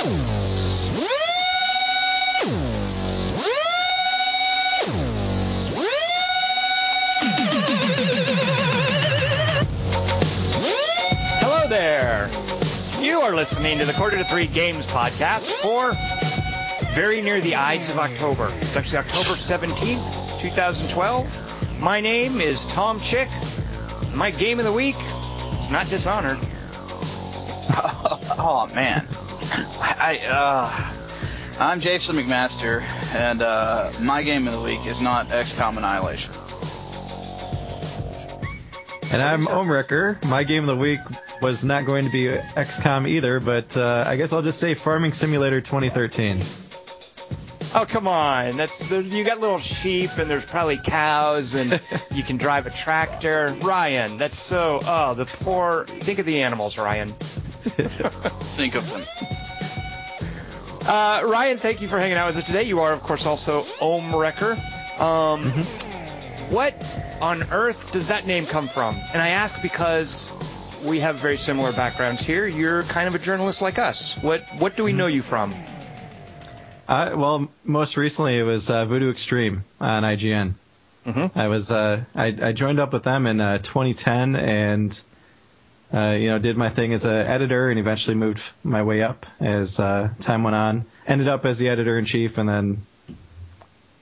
Hello there. You are listening to the Quarter to Three Games podcast for very near the Ides of October. It's actually October 17th, 2012. My name is Tom Chick. My game of the week is not Dishonored. oh man, I uh, I'm Jason McMaster, and uh, my game of the week is not XCOM Annihilation. And I'm Omrecker. My game of the week was not going to be XCOM either, but uh, I guess I'll just say Farming Simulator 2013. Oh come on! That's you got little sheep and there's probably cows and you can drive a tractor. Ryan, that's so. Oh, the poor. Think of the animals, Ryan. Think of them. Uh, Ryan, thank you for hanging out with us today. You are, of course, also Ohm Wrecker. Um, What on earth does that name come from? And I ask because we have very similar backgrounds here. You're kind of a journalist like us. What What do we know you from? Uh, well, most recently it was uh, Voodoo Extreme on IGN. Mhm. I was uh, I, I joined up with them in uh, 2010 and uh, you know did my thing as an editor and eventually moved my way up as uh, time went on. Ended up as the editor in chief and then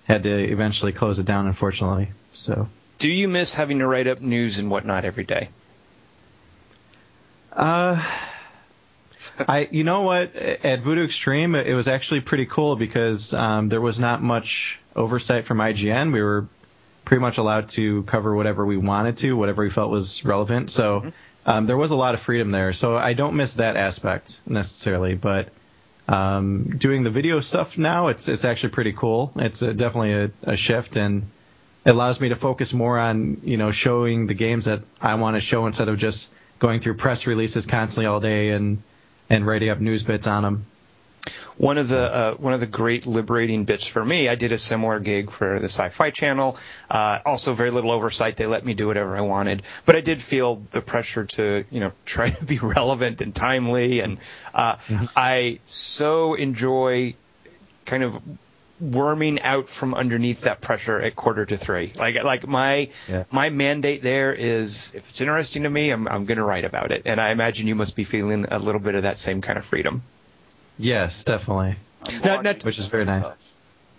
had to eventually close it down, unfortunately. So. Do you miss having to write up news and whatnot every day? Uh, I, you know what? At Voodoo Extreme, it was actually pretty cool because um, there was not much oversight from IGN. We were pretty much allowed to cover whatever we wanted to, whatever we felt was relevant. So um, there was a lot of freedom there. So I don't miss that aspect necessarily, but. Um, doing the video stuff now, it's it's actually pretty cool. It's uh definitely a, a shift, and it allows me to focus more on you know showing the games that I want to show instead of just going through press releases constantly all day and and writing up news bits on them. One of the uh, one of the great liberating bits for me, I did a similar gig for the Sci-Fi Channel. Uh, also, very little oversight. They let me do whatever I wanted, but I did feel the pressure to you know try to be relevant and timely. And uh, I so enjoy kind of worming out from underneath that pressure at quarter to three. Like like my Yeah. my mandate there is if it's interesting to me, I'm I'm going to write about it. And I imagine you must be feeling a little bit of that same kind of freedom. Yes, definitely. Now- now- Which is very nice.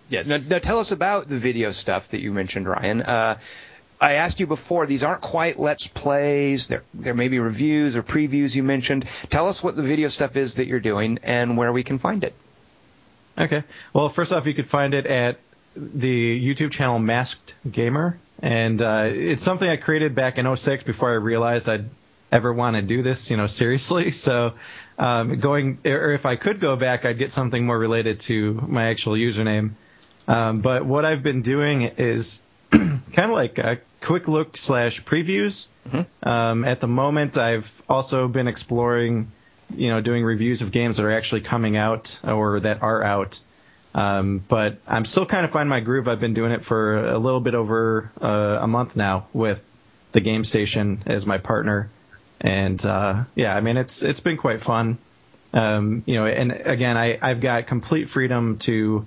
Yeah. Now, now tell us about the video stuff that you mentioned, Ryan. Uh, I asked you before; these aren't quite let's plays. There, there may be reviews or previews you mentioned. Tell us what the video stuff is that you're doing and where we can find it. Okay. Well, first off, you could find it at the YouTube channel Masked Gamer, and uh, it's something I created back in 06 before I realized I'd ever want to do this, you know, seriously. So, um, going or if I could go back, I'd get something more related to my actual username. Um, but what I've been doing is kind of like a quick look slash previews. Um, at the moment, I've also been exploring, you know, doing reviews of games that are actually coming out or that are out. Um, but I'm still kind of finding my groove. I've been doing it for a little bit over uh, a month now with the Game Station as my partner, and uh, yeah, I mean it's it's been quite fun. Um, you know, and again, I I've got complete freedom to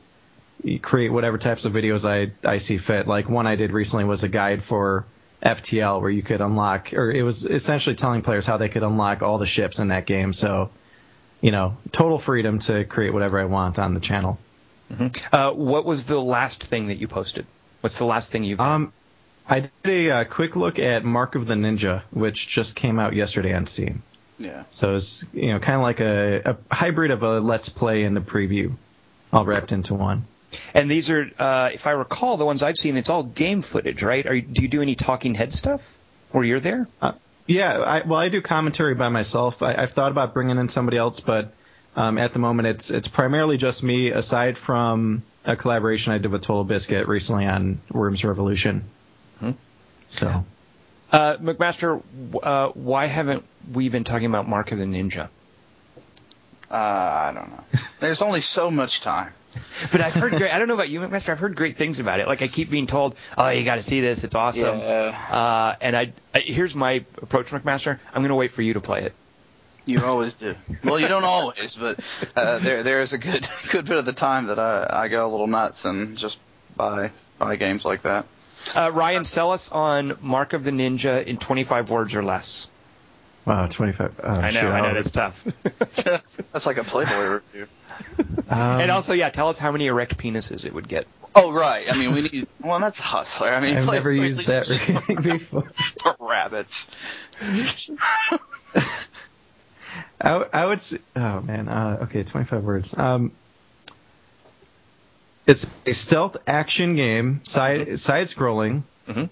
create whatever types of videos I I see fit. Like one I did recently was a guide for FTL where you could unlock, or it was essentially telling players how they could unlock all the ships in that game. So, you know, total freedom to create whatever I want on the channel. Uh, what was the last thing that you posted? What's the last thing you've done? Um, I did a uh, quick look at Mark of the Ninja, which just came out yesterday on Steam. Yeah. So it's you know kind of like a, a hybrid of a let's play and the preview, all wrapped into one. and these are, uh, if I recall, the ones I've seen, it's all game footage, right? Are you, do you do any talking head stuff where you're there? Yeah, I, well, I do commentary by myself. I, I've thought about bringing in somebody else, but um, at the moment, it's it's primarily just me. Aside from a collaboration I did with TotalBiscuit recently on Worms Revolution. So Uh, McMaster, uh, why haven't we been talking about Mark of the Ninja? Uh, I don't know. There's only so much time. But I've heard great. I don't know about you, McMaster. I've heard great things about it. Like I keep being told, "Oh, you got to see this. It's awesome." Yeah. Uh, and I, I here's my approach, McMaster. I'm going to wait for you to play it. You always do. Well, you don't always, but uh, there there is a good good bit of the time that I I go a little nuts and just buy buy games like that. Uh, Ryan, sell us on Mark of the Ninja in 25 words or less. Wow, 25. Oh, I know, shoot, I know, that's tough. That's like a Playboy review. Um, and also, yeah, tell us how many erect penises it would get. Oh right. I mean, we need. Well, that's a hustler. I mean, I've Playboy never used that rating before. for rabbits. I would say, oh man, uh, okay, 25 words. Um, it's a stealth action game, side side scrolling. Mm-hmm.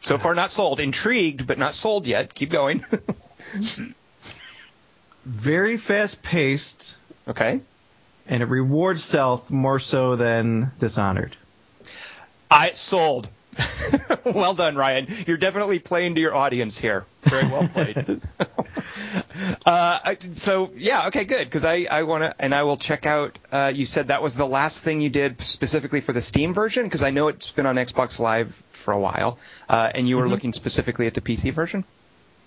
So far, not sold. Intrigued, but not sold yet. Keep going. very fast paced, okay. and it rewards stealth more so than Dishonored. I sold. well done, Ryan. You're definitely playing to your audience here. Very well played. uh, I- so yeah, okay, good. Because I, I want to, and I will check out. Uh, you said that was the last thing you did specifically for the Steam version, because I know it's been on Xbox Live for a while, uh, and you were looking specifically at the PC version.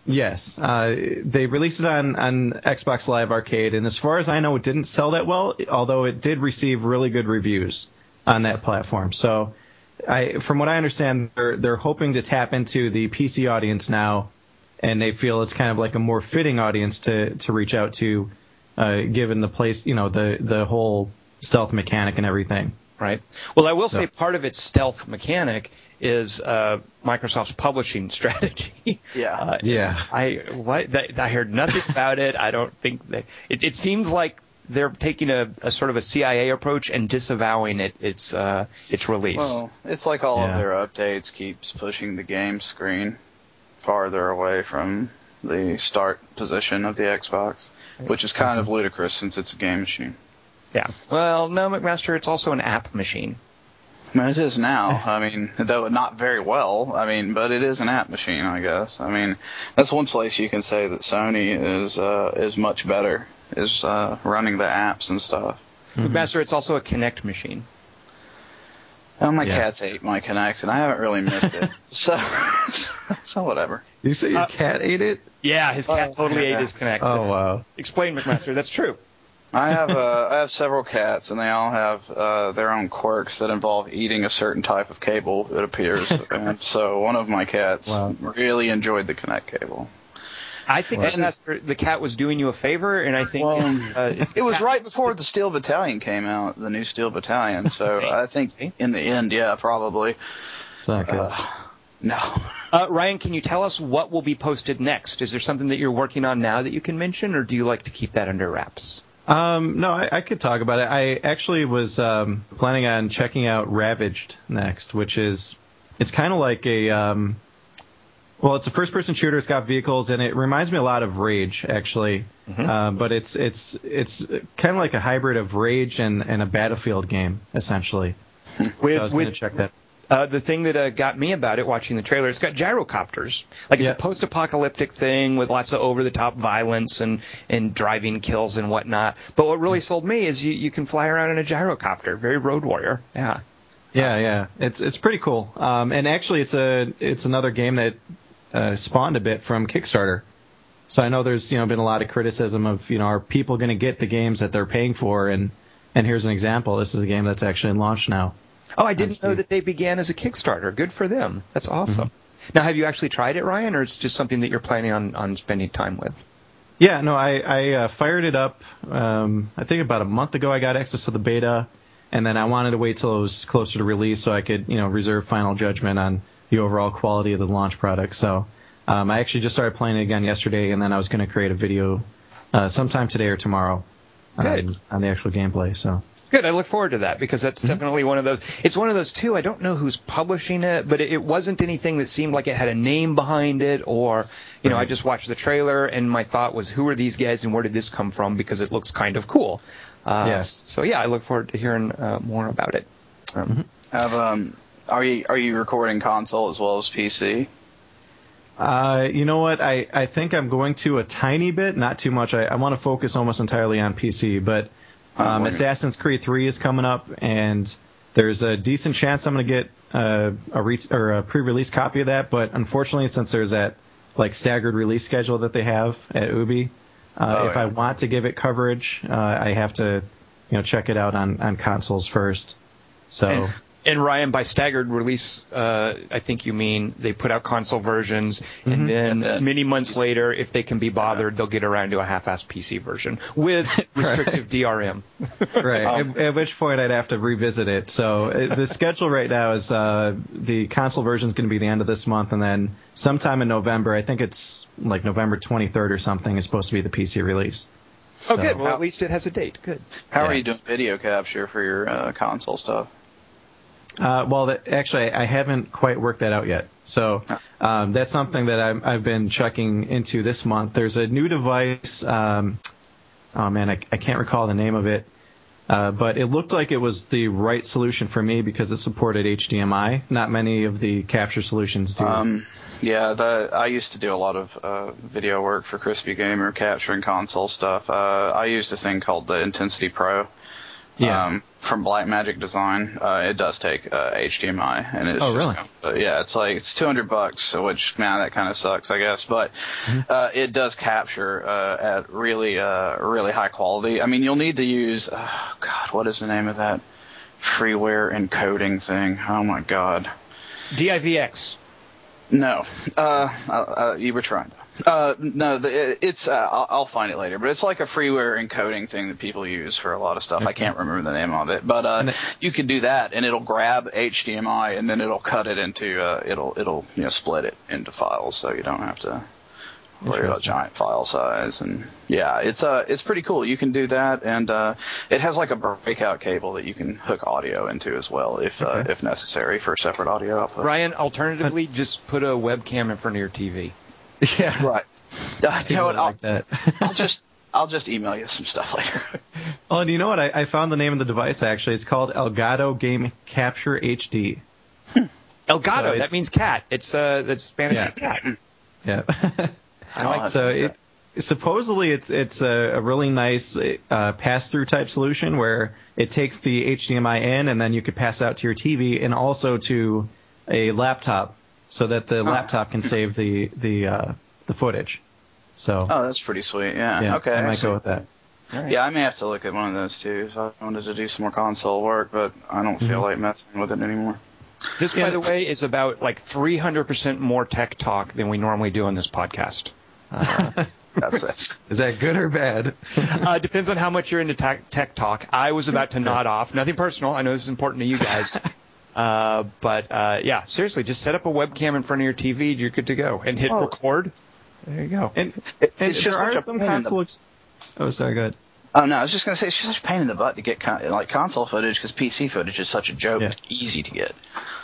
Yes, uh, they released it on, on Xbox Live Arcade, and as far as I know, it didn't sell that well, although it did receive really good reviews on that platform. So, I, from what I understand, they're they're hoping to tap into the PC audience now, and they feel it's kind of like a more fitting audience to to reach out to, uh, given the place, you know, the the whole stealth mechanic and everything. Right. Well, I will So- say part of its stealth mechanic is uh, Microsoft's publishing strategy. Yeah. Uh, Yeah. I what that, I heard nothing about it. I don't think that it, it seems like they're taking a, a sort of a CIA approach and disavowing it its uh, its release. Well, it's like all Yeah. of their updates keeps pushing the game screen farther away from the start position of the Xbox, which is kind of ludicrous since it's a game machine. yeah. Well, no, McMaster, it's also an app machine. I mean, it is now. I mean, though not very well. I mean, but it is an app machine, I guess. I mean, that's one place you can say that Sony is uh, is much better is uh, running the apps and stuff. McMaster, it's also a Kinect machine. Oh, my Yeah. cats ate my Kinect, and I haven't really missed it. so, so whatever. You say your Uh, cat ate it? Yeah, his cat Oh, totally yeah. ate his Kinect. Oh That's- wow. Explain, McMaster. That's true. I have uh, I have several cats, and they all have uh, their own quirks that involve eating a certain type of cable. It appears, and so one of my cats Wow. really enjoyed the Kinect cable. I think Well- McMaster, the cat was doing you a favor, and I think Well, uh, It was cat- right before the Steel Battalion came out, the new Steel Battalion. So I think in the end, yeah, probably. It's not good. Uh, no. Uh, Ryan, can you tell us what will be posted next? Is there something that you're working on now that you can mention, or do you like to keep that under wraps? Um, no, I, I could talk about it. I actually was um, planning on checking out Ravaged next, which is it's kind of like a um, well, it's a first-person shooter. It's got vehicles, and it reminds me a lot of Rage, actually. Uh, but it's it's it's kind of like a hybrid of Rage and, and a Battlefield game, essentially. With, so I was going to check that. uh, the thing that uh, got me about it watching the trailer, it's got gyrocopters. Like it's Yeah. a post-apocalyptic thing with lots of over-the-top violence and, and driving kills and whatnot. But what really sold me is you, you can fly around in a gyrocopter. Very Road Warrior. Yeah. Yeah, yeah, it's it's pretty cool. Um, and actually, it's a it's another game that uh, spawned a bit from Kickstarter. So I know there's you know been a lot of criticism of you know are people going to get the games that they're paying for and and here's an example. This is a game that's actually launched now. Oh, I didn't know that they began as a Kickstarter. Good for them. That's awesome. Now, have you actually tried it, Ryan, or it's just something that you're planning on, on spending time with? Yeah, no, I I uh, fired it up. Um, I think about a month ago. I got access to the beta, and then I wanted to wait till it was closer to release so I could you know reserve final judgment on the overall quality of the launch product. So um, I actually just started playing it again yesterday, and then I was going to create a video uh, sometime today or tomorrow Good. on, on the actual gameplay. So Good. I look forward to that because that's Mm-hmm. definitely one of those. It's one of those too. I don't know who's publishing it, but it, it wasn't anything that seemed like it had a name behind it, or you know, I just watched the trailer and my thought was, who are these guys and where did this come from? Because it looks kind of cool. Uh, Yes. So yeah, I look forward to hearing uh, more about it. Um, Have um, are you are you recording console as well as PC? uh, you know what? I, I think I'm going to a tiny bit, not too much. I, I want to focus almost entirely on PC, but Oh, Um. Assassin's Creed 3 is coming up, and there's a decent chance I'm going to get uh, a, re- or a pre-release copy of that. But unfortunately, since there's that like staggered release schedule that they have at Ubi. Uh, Oh, if yeah. I want to give it coverage, uh, I have to, you know, check it out on, on consoles first. So And, and Ryan, by staggered release, uh, I think you mean they put out console versions, and then And then- many months later, if they can be bothered, they'll get around to a half-assed PC version with restrictive DRM. right, at, at which point I'd have to revisit it. So uh, the schedule right now is uh, the console version is going to be the end of this month, and then sometime in November, I think it's like November 23rd or something, is supposed to be the PC release. Oh, So- good. Well, at least it has a date. Good. How Yeah. are you doing video capture for your uh, console stuff? Uh, well, that, actually, I haven't quite worked that out yet. So um, that's something that I've, I've been checking into this month. There's a new device. Um, oh man, I, I can't recall the name of it. Uh, but it looked like it was the right solution for me because it supported HDMI. Not many of the capture solutions do. Um, yeah, the, I used to do a lot of uh, video work for Crispy Gamer, capturing console stuff. Uh, I used a thing called the Intensity Pro. Yeah. Um, from Blackmagic Design, uh, it does take uh, HDMI, and it's Oh, just really? uh, yeah, it's like it's 200 bucks, which man, that kind of sucks, I guess. But Mm-hmm. uh, it does capture uh, at really, uh, really high quality. I mean, you'll need to use, oh God, what is the name of that freeware encoding thing? Oh my God. DIVX. No, uh, uh, uh, you were trying. Uh, no, the, it's. Uh, I'll, I'll find it later, but it's like a freeware encoding thing that people use for a lot of stuff. I can't remember the name of it, but uh, it- you can do that, and it'll grab HDMI, and then it'll cut it into. Uh, it'll it'll you know split it into files, so you don't have to worry about giant file size. And yeah, it's uh it's pretty cool. You can do that, and uh, it has like a breakout cable that you can hook audio into as well, if uh, Okay. if necessary for separate audio output. Ryan, alternatively, just put a webcam in front of your TV. yeah. Right. Uh, you know what? I'll, like that. I'll just I'll just email you some stuff later. Oh, and you know what? I, I found the name of the device actually. It's called Elgato Game Capture HD. Elgato. So that means cat. It's uh, that's Spanish Yeah. cat. Yeah. I like so it supposedly it's it's a, a really nice uh, pass through type solution where it takes the HDMI in and then you could pass it out to your TV and also to a laptop so that the laptop can save the the uh, the footage. So Oh, that's pretty sweet. Yeah. yeah, okay. I might see. go with that. All right. Yeah, I may have to look at one of those too. If I wanted to do some more console work, but I don't Mm-hmm. feel like messing with it anymore. This, Yeah. by the way, is about like 300% more tech talk than we normally do on this podcast. That's it. Is that good or bad? uh, depends on how much you're into tech, tech talk. I was about to nod off. Nothing personal. I know this is important to you guys. Uh, but uh, yeah, seriously, just set up a webcam in front of your TV. And you're good to go, and hit Oh. record. There you go. And, It- and it's there just are such a some in the- ex- Oh, sorry. Go ahead. Oh no, I was just gonna say it's just such a pain in the butt to get con- like console footage because PC footage is such a joke, Yeah. easy to get.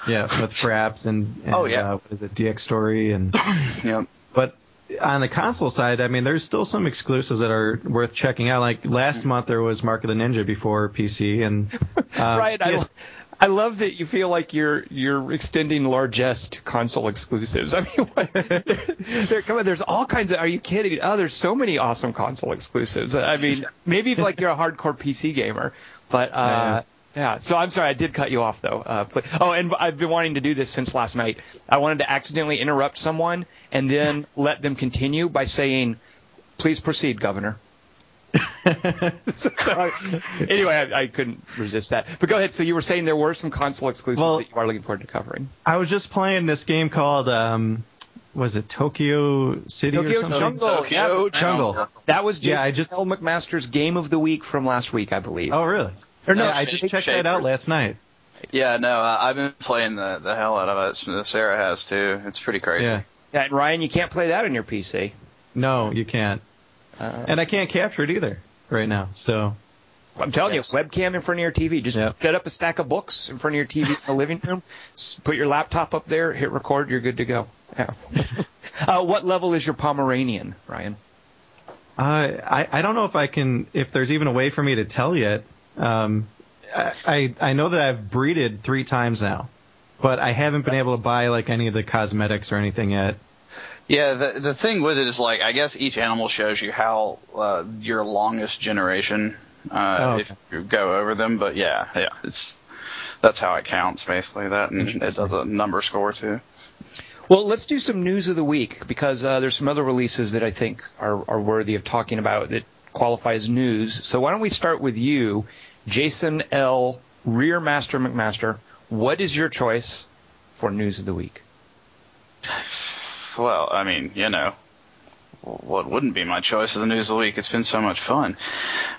Yeah, with fraps and, and Oh, yeah. uh, what is it, Dxtory and yeah. But on the console side, I mean, there's still some exclusives that are worth checking out. Like last month, there was Mark of the Ninja before PC, and um, right. I, yes, I love that you feel like you're you're extending largesse to console exclusives. I mean, what, come on, there's all kinds of. Are you kidding? Oh, there's so many awesome console exclusives. I mean, maybe like you're a hardcore PC gamer, but uh, yeah. So I'm sorry, I did cut you off though. Uh, pl- oh, and I've been wanting to do this since last night. I wanted to accidentally interrupt someone and then let them continue by saying, "Please proceed, Governor." so, I- anyway, I, I couldn't resist that. But go ahead. So you were saying there were some console exclusives Well- that you are looking forward to covering. I was just playing this game called um, was it Tokyo City Tokyo or something? Jungle. Tokyo yeah, Jungle. That was Yeah, I just- L. McMaster's game of the week from last week, I believe. Oh, really? Or no, Yeah, I just checked that out last night. Yeah, no, I, I've been playing the the hell out of it. Sarah has too. It's pretty crazy. Yeah. Yeah, and Ryan, you can't play that on your PC. No, you can't, Uh, and I can't capture it either right now. So I'm telling Yes. you, webcam in front of your TV. Just Yep. set up a stack of books in front of your TV in the living room. Put your laptop up there, hit record. You're good to go. Yeah. uh, what level is your Pomeranian, Ryan? Uh, I I don't know if I can if there's even a way for me to tell yet. Um, I I I know that I've breeded three times now, but I haven't been able to buy like any of the cosmetics or anything yet. Yeah, the the thing with it is like I guess each animal shows you how uh, your longest generation uh, Oh, okay. if you go over them. But yeah, yeah, it's that's how it counts basically. That and it does a number score too. Well, let's do some news of the week because uh, there's some other releases that I think are, are worthy of talking about that qualify as news. So why don't we start with you, Jason L. Rear Master McMaster. What is your choice for news of the week? Well, I mean, you know, what wouldn't be my choice of the news of the week? It's been so much fun.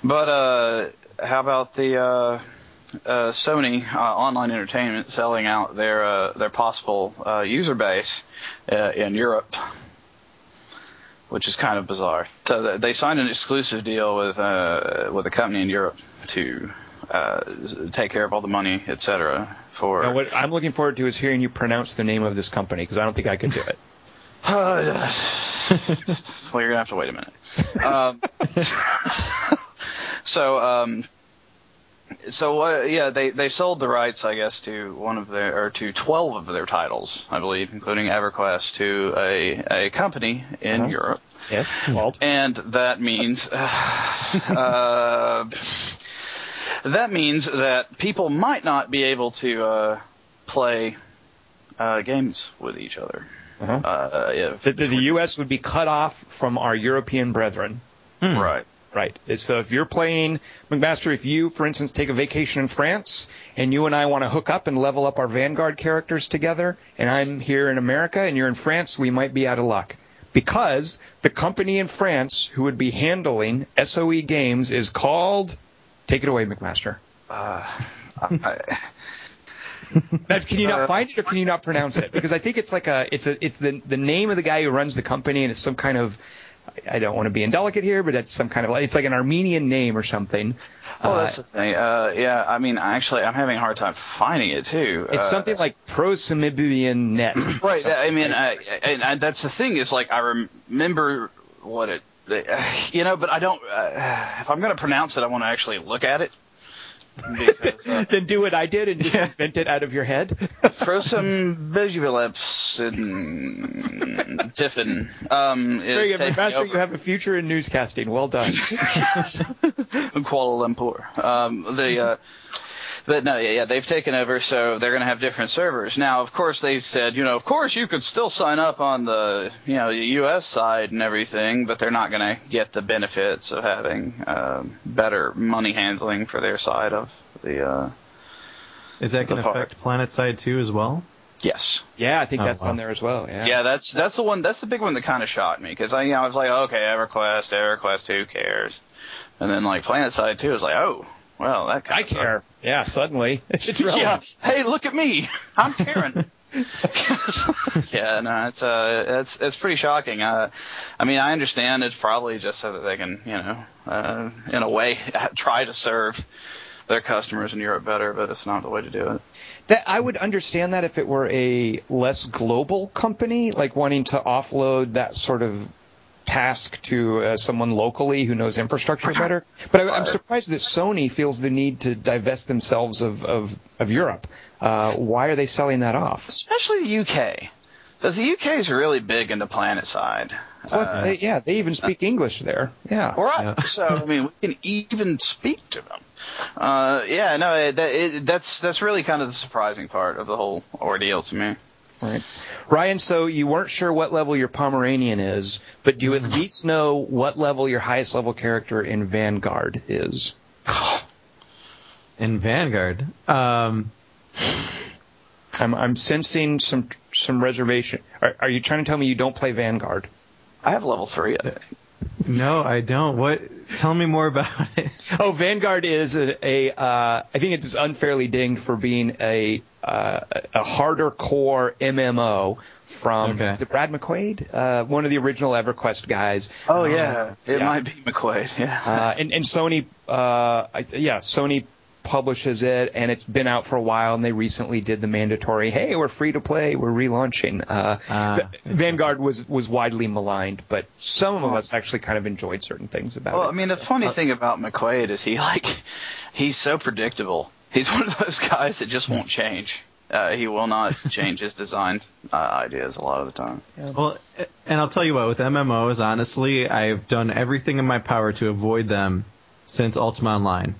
But uh, how about the uh, uh, Sony uh, Online Entertainment selling out their uh, their possible uh, user base in Europe, which is kind of bizarre. So they signed an exclusive deal with uh, with a company in Europe to uh, take care of all the money, etc. For Now, what I'm looking forward to is hearing you pronounce the name of this company because I don't think I could do it. Uh, well, you're gonna have to wait a minute. Um, so, um, so uh, yeah, they they sold the rights, I guess, to one of their or to twelve of their titles, I believe, including EverQuest, to a a company in Uh-huh. Europe, Yes, Walt. and that means. Uh, that means that people might not be able to uh, play uh, games with each other. Uh-huh. Uh, if, The, the, the U.S. would be cut off from our European brethren. Right. Right. So if you're playing McMaster, if you, for instance, take a vacation in France and you and I want to hook up and level up our Vanguard characters together, and I'm here in America and you're in France, we might be out of luck. Because the company in France who would be handling SOE games is called. Take it away, McMaster. Uh, I, can you not Uh, find it or can you not pronounce it? Because I think it's like a it's a it's the the name of the guy who runs the company and it's some kind of I don't want to be indelicate here, but it's some kind of like it's like an Armenian name or something. Uh, that's the thing. Uh, yeah, I mean, actually, I'm having a hard time finding it too. It's Uh, something like Prosimibian Net. Right. I mean, I, and I, that's the thing is like I remember what it, you know, but I don't. Uh, if I'm going to pronounce it, I want to actually look at it. Because, uh, then do what I did and just invent it out of your head. throw some vegetables and Tiffin. Um, Very good, Master. over. You have a future in newscasting. Well done. Kuala Lumpur. Um, the, uh, but no, yeah, yeah, they've taken over, so they're going to have different servers. Now, of course, they've said, you know, of course you could still sign up on the, you know, the U.S. side and everything, but they're not going to get the benefits of having um, better money handling for their side of the. Uh, Is that going to affect PlanetSide too as well? yes. Yeah, I think Oh, that's wow. on there as well. Yeah. Yeah, that's that's the one. That's the big one that kind of shocked me because I, you know, I was like, okay, EverQuest, EverQuest, who cares? And then like PlanetSide Two was like, oh, well, that kind I of care. Yeah, suddenly it's yeah. Hey, look at me. I'm Karen. yeah, no, it's uh, it's it's pretty shocking. Uh, I mean, I understand it's probably just so that they can, you know, uh, in a way, try to serve their customers in Europe better, but it's not the way to do it. That I would understand that if it were a less global company, like wanting to offload that sort of task to uh, someone locally who knows infrastructure better. But I, I'm surprised that Sony feels the need to divest themselves of of, of Europe. Uh, why are they selling that off? Especially the UK, because the UK is really big into PlanetSide. Plus, Uh, they, yeah, they even speak English there. Yeah. Right. So I mean, we can even speak to them. Uh, yeah, no, it, that, it, that's that's really kind of the surprising part of the whole ordeal to me. Right. Ryan, so you weren't sure what level your Pomeranian is, but do you at least know what level your highest level character in Vanguard is? In Vanguard, um, I'm, I'm sensing some some reservation. Are, are you trying to tell me you don't play Vanguard? I have level three, I think. No, I don't. What? Tell me more about it. Oh, Vanguard is a, a uh, I think it is unfairly dinged for being a uh, a harder core MMO from Okay. is it Brad McQuaid, uh, one of the original EverQuest guys. Oh yeah, it yeah. might be McQuaid. Yeah. Uh, and, and Sony, uh, I, yeah, Sony publishes it, and it's been out for a while. And they recently did the mandatory, "Hey, we're free to play, we're relaunching." Uh, but Vanguard was was widely maligned, but some of us actually kind of enjoyed certain things about well, it. Well, I mean, the funny thing about McQuaid is he like he's so predictable. He's one of those guys that just won't change. Uh, he will not change his design uh, ideas a lot of the time. Well, and I'll tell you what, with MMOs, honestly, I've done everything in my power to avoid them since Ultima Online.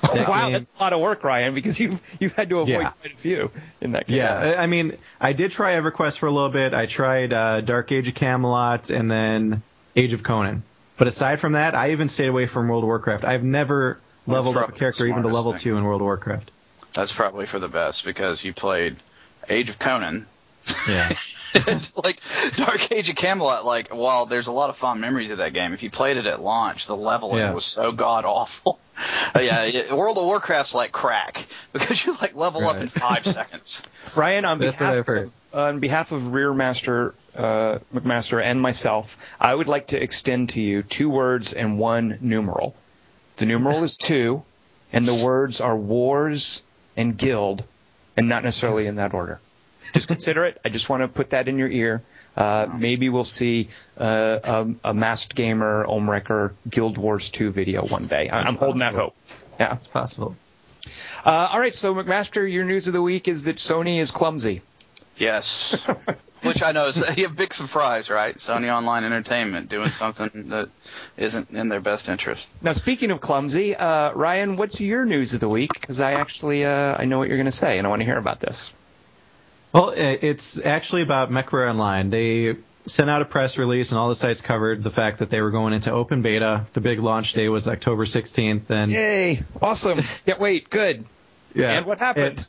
That wow, game- that's a lot of work, Ryan, because you've you've had to avoid Yeah. quite a few in that case. Yeah, I I mean, I did try EverQuest for a little bit. I tried uh, Dark Age of Camelot and then Age of Conan. But aside from that, I even stayed away from World of Warcraft. I've never leveled up a character even to level thing. two in World of Warcraft. That's probably for the best because you played Age of Conan. Yeah. like Dark Age of Camelot, like while there's a lot of fond memories of that game, if you played it at launch, the leveling Yeah. was so god awful. Uh, yeah, yeah, World of Warcraft's like crack because you like level up in five seconds. Ryan, on That's behalf of on behalf of Rear Master uh, McMaster and myself, I would like to extend to you two words and one numeral. The numeral is two, and the words are wars and guild, and not necessarily in that order. Just consider it. I just want to put that in your ear. Uh, maybe we'll see uh, a, a masked gamer Omrecker Guild Wars 2 video one day. I- I'm holding that hope. Yeah. It's possible. Uh, all right. So McMaster, your news of the week is that Sony is clumsy. Yes, which I know is a big surprise, right? Sony Online Entertainment doing something that isn't in their best interest. Now, speaking of clumsy, uh, Ryan, what's your news of the week? Because I actually uh, I know what you're going to say, and I want to hear about this. Well, it's actually about MechWarrior Online. They sent out a press release, and all the sites covered the fact that they were going into open beta. The big launch day was October 16th, and Yay! Awesome. Can't wait. Good. yeah. And what happened?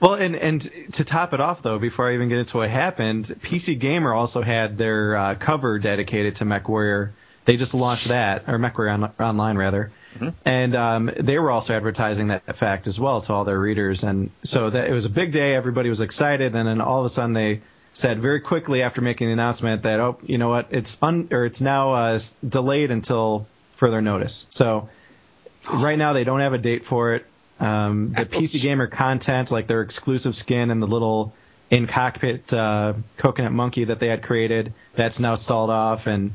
Well, and and to top it off, though, before I even get into what happened, PC Gamer also had their uh, cover dedicated to MechWarrior. They just launched that, or MechWarrior on, Online rather, and um, they were also advertising that fact as well to all their readers. And so that it was a big day. Everybody was excited, and then all of a sudden they said very quickly after making the announcement that oh, you know what, it's un or it's now uh, delayed until further notice. So right now they don't have a date for it. Um, the PC Gamer content, like their exclusive skin and the little in cockpit uh, coconut monkey that they had created, that's now stalled off, and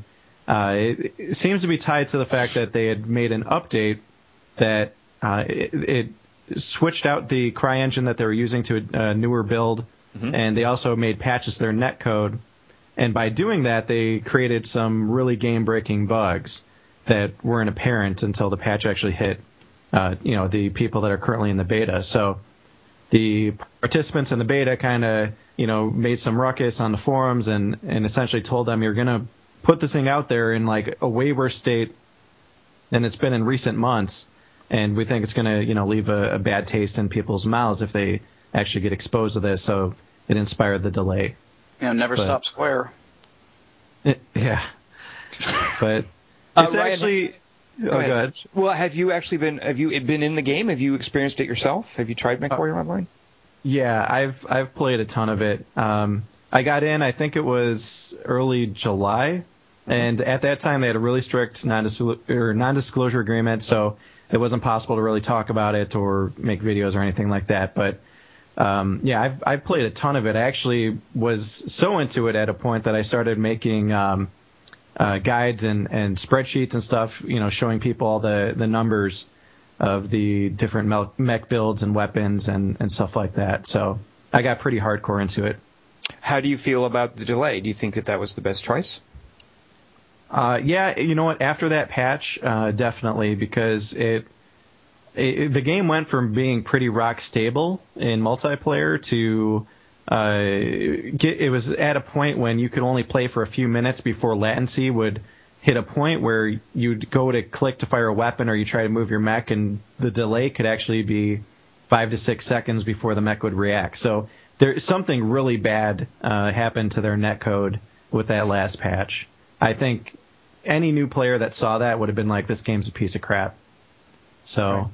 it, it seems to be tied to the fact that they had made an update that uh, it, it switched out the CryEngine that they were using to a newer build, and they also made patches to their netcode. And by doing that, they created some really game-breaking bugs that weren't apparent until the patch actually hit uh, you know, the people that are currently in the beta. So the participants in the beta kind of, you know, made some ruckus on the forums and, and essentially told them you're going to put this thing out there in like a way worse state than it's been in recent months. And we think it's going to, you know, leave a, a bad taste in people's mouths if they actually get exposed to this. So it inspired the delay. You know, never But- stop Square. yeah. But Uh, it's Ryan, actually. Go oh, ahead. go ahead. Well, have you actually been? Have you been in the game? Have you experienced it yourself? Have you tried MechWarrior Online? Yeah, I've I've played a ton of it. Um, I got in, I think it was early July, and at that time they had a really strict non-disclosure, agreement, so it wasn't possible to really talk about it or make videos or anything like that. But um, yeah, I've I've played a ton of it. I actually was so into it at a point that I started making um, uh, guides and, and spreadsheets and stuff, you know, showing people all the, the numbers of the different mech builds and weapons and, and stuff like that. So I got pretty hardcore into it. How do you feel about the delay? Do you think that that was the best choice? Uh, yeah, you know what? After that patch, uh, definitely because it, it the game went from being pretty rock stable in multiplayer to uh, get, it was at a point when you could only play for a few minutes before latency would hit a point where you'd go to click to fire a weapon or you try to move your mech and the delay could actually be five to six seconds before the mech would react. So there something really bad uh, happened to their netcode with that last patch. I think any new player that saw that would have been like, "This game's a piece of crap." So, Right.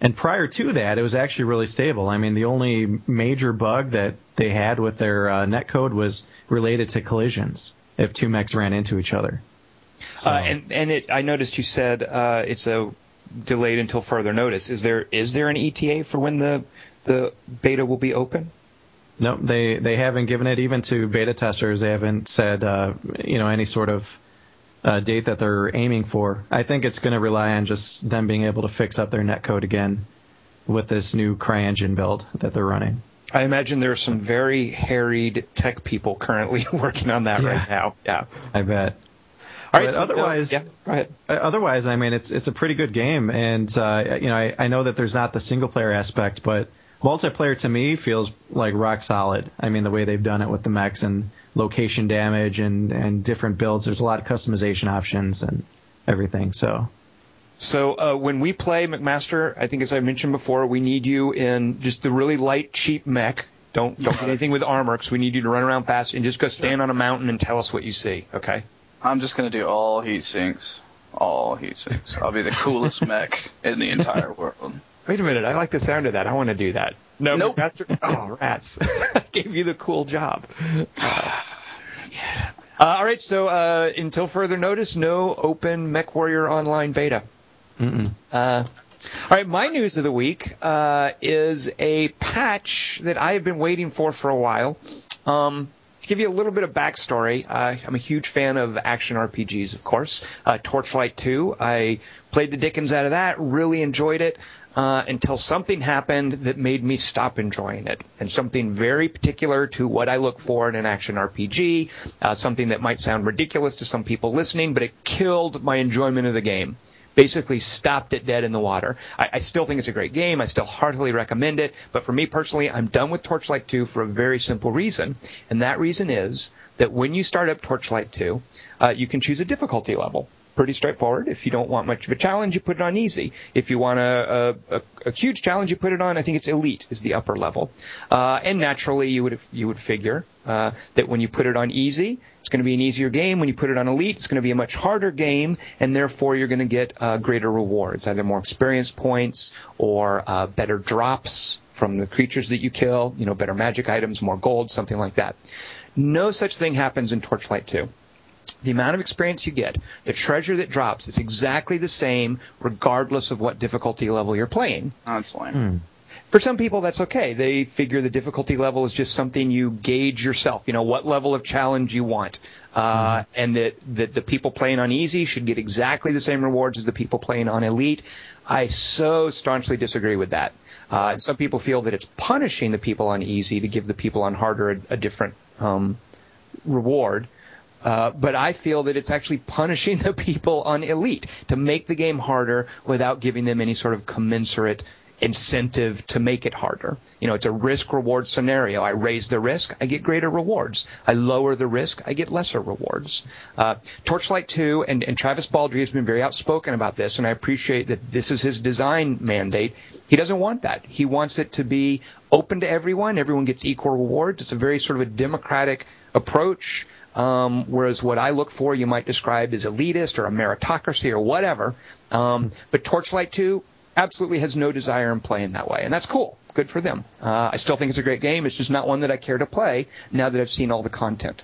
and prior to that, it was actually really stable. I mean, the only major bug that they had with their uh, netcode was related to collisions if two mechs ran into each other. So, Uh, and and it, I noticed you said uh, it's a delayed until further notice. Is there is there an ETA for when the the beta will be open? No, they they haven't given it even to beta testers. They haven't said uh, you know any sort of uh, date that they're aiming for. I think it's going to rely on just them being able to fix up their netcode again with this new CryEngine build that they're running. I imagine there are some very harried tech people currently working on that Yeah. right now. Yeah. I bet. All right. So, otherwise, uh, yeah. Uh, Otherwise, I mean, it's it's a pretty good game, and uh, you know, I, I know that there's not the single player aspect, but multiplayer to me feels like rock solid. I mean, the way they've done it with the mechs and location damage and and different builds. There's a lot of customization options and everything. So So uh, when we play McMaster, I think as I mentioned before, we need you in just the really light, cheap mech. Don't don't get anything with armor because we need you to run around fast and just go stand on a mountain and tell us what you see. Okay. I'm just gonna do all heat sinks. All heat sinks. I'll be the coolest mech in the entire world. Wait a minute. I like the sound of that. I want to do that. No, Nope. McMaster. Oh, rats! I gave you the cool job. Uh, uh, all right. So uh, until further notice, no open MechWarrior Online beta. mm-mm. Uh, all right, my news of the week uh, is a patch that I have been waiting for for a while. Um, to give you a little bit of backstory, uh, I'm a huge fan of action RPGs, of course. Uh, Torchlight 2, I played the dickens out of that, really enjoyed it. Uh, until something happened that made me stop enjoying it, and something very particular to what I look for in an action RPG, uh, something that might sound ridiculous to some people listening, but it killed my enjoyment of the game basically stopped it dead in the water. I, I still think it's a great game. I still heartily recommend it. But for me personally, I'm done with Torchlight 2 for a very simple reason. And that reason is that when you start up Torchlight 2, uh, you can choose a difficulty level. Pretty straightforward. If you don't want much of a challenge, you put it on easy. If you want a, a, a, huge challenge, you put it on. I think it's elite is the upper level. Uh, and naturally, you would you would figure uh, that when you put it on easy, it's going to be an easier game. When you put it on elite, it's going to be a much harder game, and therefore you're going to get uh, greater rewards, either more experience points or uh, better drops from the creatures that you kill. You know, better magic items, more gold, something like that. No such thing happens in Torchlight 2 the amount of experience you get, the treasure that drops, it's exactly the same regardless of what difficulty level you're playing. That's lame. For some people, that's okay. They figure the difficulty level is just something you gauge yourself. You know what level of challenge you want, uh, and that that the people playing on easy should get exactly the same rewards as the people playing on elite. I so staunchly disagree with that. Uh, some people feel that it's punishing the people on easy to give the people on harder a, a different um, reward. Uh, but I feel that it's actually punishing the people on elite to make the game harder without giving them any sort of commensurate incentive to make it harder. You know, it's a risk reward scenario. I raise the risk, I get greater rewards. I lower the risk, I get lesser rewards. Uh, Torchlight 2, and, and Travis Baldree has been very outspoken about this, and I appreciate that this is his design mandate. He doesn't want that. He wants it to be open to everyone. Everyone gets equal rewards. It's a very sort of a democratic approach. Um, whereas what I look for, you might describe as elitist or a meritocracy or whatever. Um, but Torchlight 2 absolutely has no desire to play in playing that way, and that's cool. Good for them. Uh, I still think it's a great game. It's just not one that I care to play now that I've seen all the content.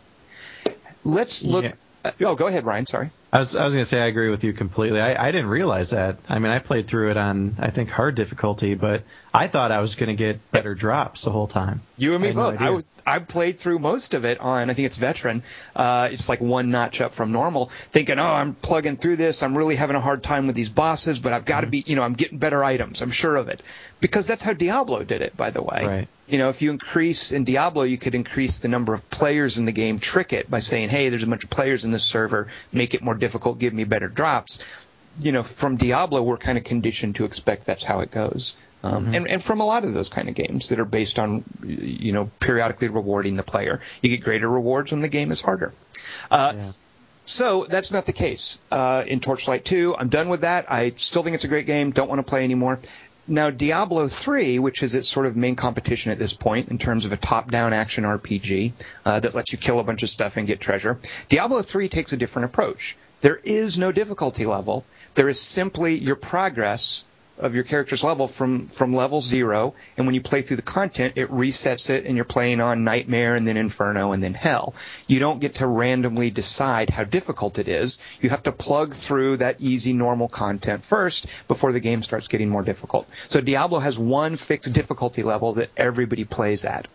Let's look. Yeah. Uh, oh, go ahead, Ryan. Sorry. I was I was gonna say I agree with you completely. I, I didn't realize that. I mean, I played through it on I think hard difficulty, but I thought I was gonna get better drops the whole time. You and me I had no both. I was I played through most of it on I think it's veteran. Uh, it's like one notch up from normal. Thinking, oh, I'm plugging through this. I'm really having a hard time with these bosses, but I've got to be, you know, I'm getting better items. I'm sure of it because that's how Diablo did it. By the way, Right. you know, if you increase in Diablo, you could increase the number of players in the game, trick it by saying, hey, there's a bunch of players in this server, make it more difficult, give me better drops. You know, from Diablo, we're kind of conditioned to expect that's how it goes. Um, and, and from a lot of those kind of games that are based on, you know, periodically rewarding the player, you get greater rewards when the game is harder. Uh, Yeah. so that's not the case uh, in Torchlight 2. I'm done with that. I still think it's a great game. Don't want to play anymore. Now, Diablo 3, which is its sort of main competition at this point in terms of a top-down action RPG uh, that lets you kill a bunch of stuff and get treasure, Diablo 3 takes a different approach. There is no difficulty level. There is simply your progress of your character's level from from level zero, and when you play through the content, it resets it, and you're playing on Nightmare, and then Inferno, and then Hell. You don't get to randomly decide how difficult it is. You have to plug through that easy, normal content first before the game starts getting more difficult. So Diablo has one fixed difficulty level that everybody plays at.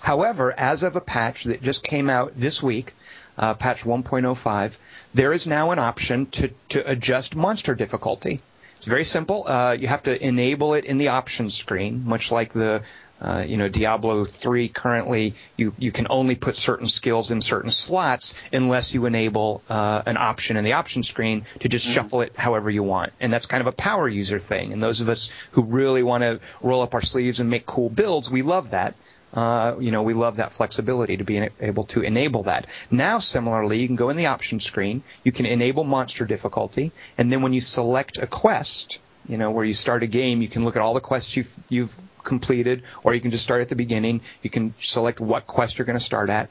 However, as of a patch that just came out this week, uh, patch 1.05, there is now an option to, to adjust monster difficulty. It's very simple. Uh, you have to enable it in the options screen, much like the uh, you know, Diablo 3 currently, you, you can only put certain skills in certain slots unless you enable uh, an option in the option screen to just mm-hmm. shuffle it however you want. And that's kind of a power user thing. And those of us who really want to roll up our sleeves and make cool builds, we love that. Uh, you know, we love that flexibility to be able to enable that. Now, similarly, you can go in the option screen, you can enable monster difficulty, and then when you select a quest, you know, where you start a game, you can look at all the quests you've, you've completed, or you can just start at the beginning. You can select what quest you're going to start at.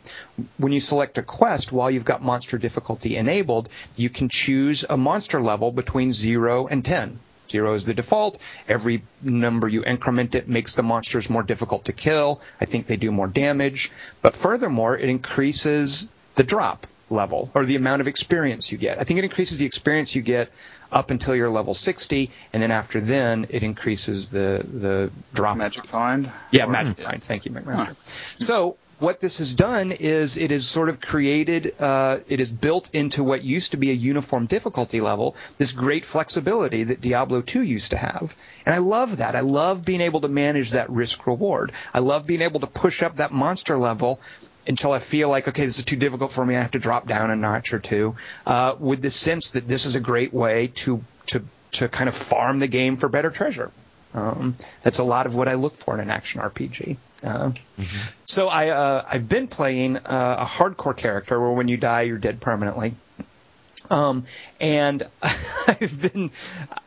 When you select a quest, while you've got monster difficulty enabled, you can choose a monster level between 0 and 10. Zero is the default. Every number you increment it makes the monsters more difficult to kill. I think they do more damage. But furthermore, it increases the drop level or the amount of experience you get. I think it increases the experience you get up until you're level 60, and then after then it increases the the drop. Magic find. Yeah, magic find. Thank you, McMaster. Huh. So what this has done is it has sort of created, uh, it is built into what used to be a uniform difficulty level, this great flexibility that Diablo 2 used to have. And I love that. I love being able to manage that risk reward. I love being able to push up that monster level until I feel like, okay, this is too difficult for me. I have to drop down a notch or two. Uh, with the sense that this is a great way to to to kind of farm the game for better treasure. Um, that's a lot of what I look for in an action RPG. Uh, mm-hmm. So I uh, I've been playing uh, a hardcore character where when you die you're dead permanently. Um, and I've been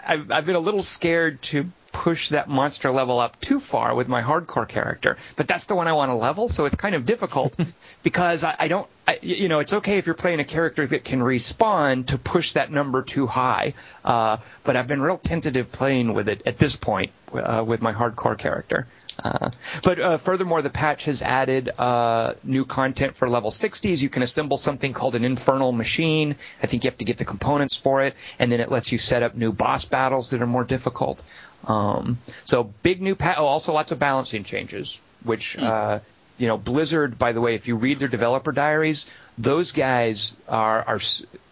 I've, I've been a little scared to push that monster level up too far with my hardcore character. But that's the one I want to level, so it's kind of difficult because I, I don't, I, you know, it's okay if you're playing a character that can respawn to push that number too high. Uh, but I've been real tentative playing with it at this point uh, with my hardcore character. Uh, but uh, furthermore, the patch has added uh, new content for level 60s. You can assemble something called an infernal machine. I think you have to get the components for it, and then it lets you set up new boss battles that are more difficult. Um, so big new patch. Oh, also lots of balancing changes, which hmm. uh, you know Blizzard. By the way, if you read their developer diaries, those guys are are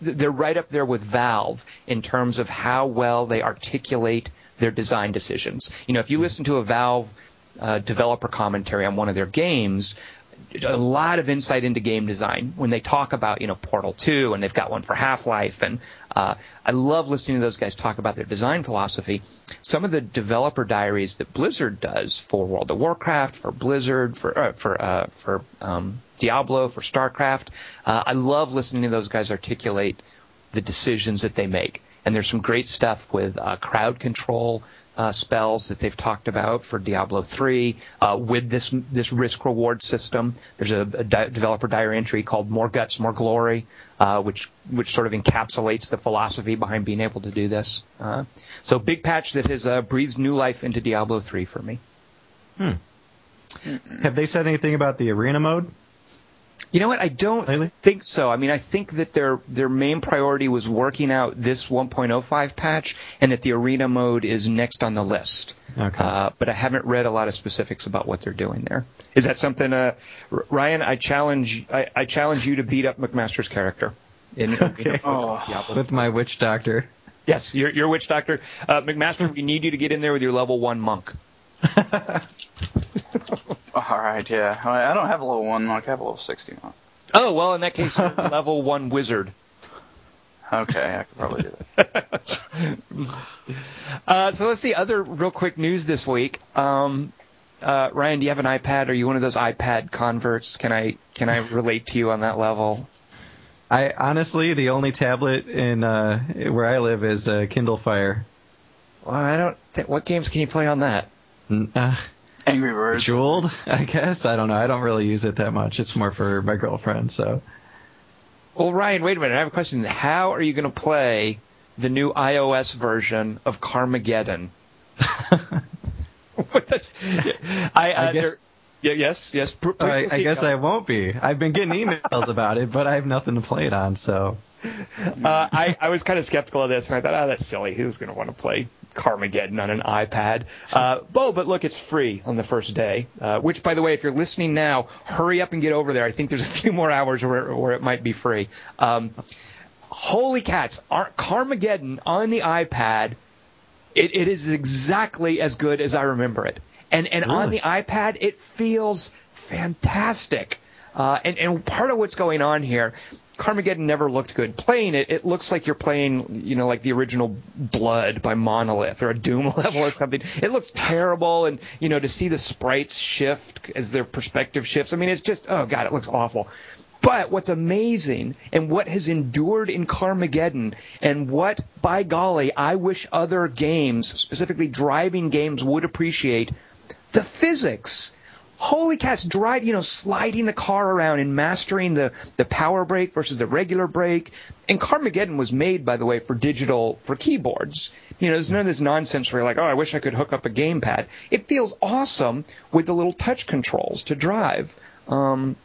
they're right up there with Valve in terms of how well they articulate their design decisions. You know, if you listen to a Valve uh, developer commentary on one of their games, a lot of insight into game design when they talk about you know Portal 2 and they've got one for Half-Life and uh, I love listening to those guys talk about their design philosophy. Some of the developer diaries that Blizzard does for World of Warcraft, for Blizzard, for uh, for uh, for um, Diablo, for StarCraft, uh, I love listening to those guys articulate the decisions that they make. And there's some great stuff with uh, crowd control, uh, spells that they've talked about for Diablo 3 uh, with this this risk reward system. There's a, a di- developer diary entry called "More Guts, More Glory," uh, which which sort of encapsulates the philosophy behind being able to do this. Uh, so big patch that has uh, breathed new life into Diablo 3 for me. Hmm. Have they said anything about the arena mode? You know what? I don't really? think so. I mean, I think that their their main priority was working out this 1.05 patch, and that the arena mode is next on the list. Okay. Uh, but I haven't read a lot of specifics about what they're doing there. Is that something, uh, Ryan? I challenge I, I, challenge you to beat up McMaster's character in, okay. oh, with my witch doctor. Yes, your your witch doctor, uh, McMaster. we need you to get in there with your level one monk. All right, yeah. I don't have a level one monk. I have a level sixty monk. Oh well, in that case, level one wizard. Okay, I could probably do that. uh, so let's see other real quick news this week. Um, uh, Ryan, do you have an iPad? Are you one of those iPad converts? Can I can I relate to you on that level? I honestly, the only tablet in uh, where I live is uh, Kindle Fire. Well, I don't. Think, what games can you play on that? Uh, Angry Birds. Jeweled, I guess. I don't know. I don't really use it that much. It's more for my girlfriend. So. Well, Ryan, wait a minute. I have a question. How are you going to play the new iOS version of Carmageddon? I, uh, I guess. Yeah, yes, yes. Please I, I guess I won't be. I've been getting emails about it, but I have nothing to play it on. So, uh, I, I was kind of skeptical of this, and I thought, oh, that's silly. Who's going to want to play Carmageddon on an iPad. Uh, oh, but look, it's free on the first day. Uh, which, by the way, if you're listening now, hurry up and get over there. I think there's a few more hours where, where it might be free. Um, holy cats! Carmageddon on the iPad It, it is exactly as good as I remember it. And and on the iPad, it feels fantastic. Uh, and and part of what's going on here, Carmageddon never looked good. Playing it, it looks like you're playing, you know, like the original Blood by Monolith or a Doom level or something. It looks terrible, and you know, to see the sprites shift as their perspective shifts. I mean, it's just, oh god, it looks awful. But what's amazing and what has endured in Carmageddon and what, by golly, I wish other games, specifically driving games, would appreciate the physics. Holy cats, drive, you know, sliding the car around and mastering the, the power brake versus the regular brake. And Carmageddon was made, by the way, for digital, for keyboards. You know, there's none of this nonsense where you're like, oh, I wish I could hook up a gamepad. It feels awesome with the little touch controls to drive. Um,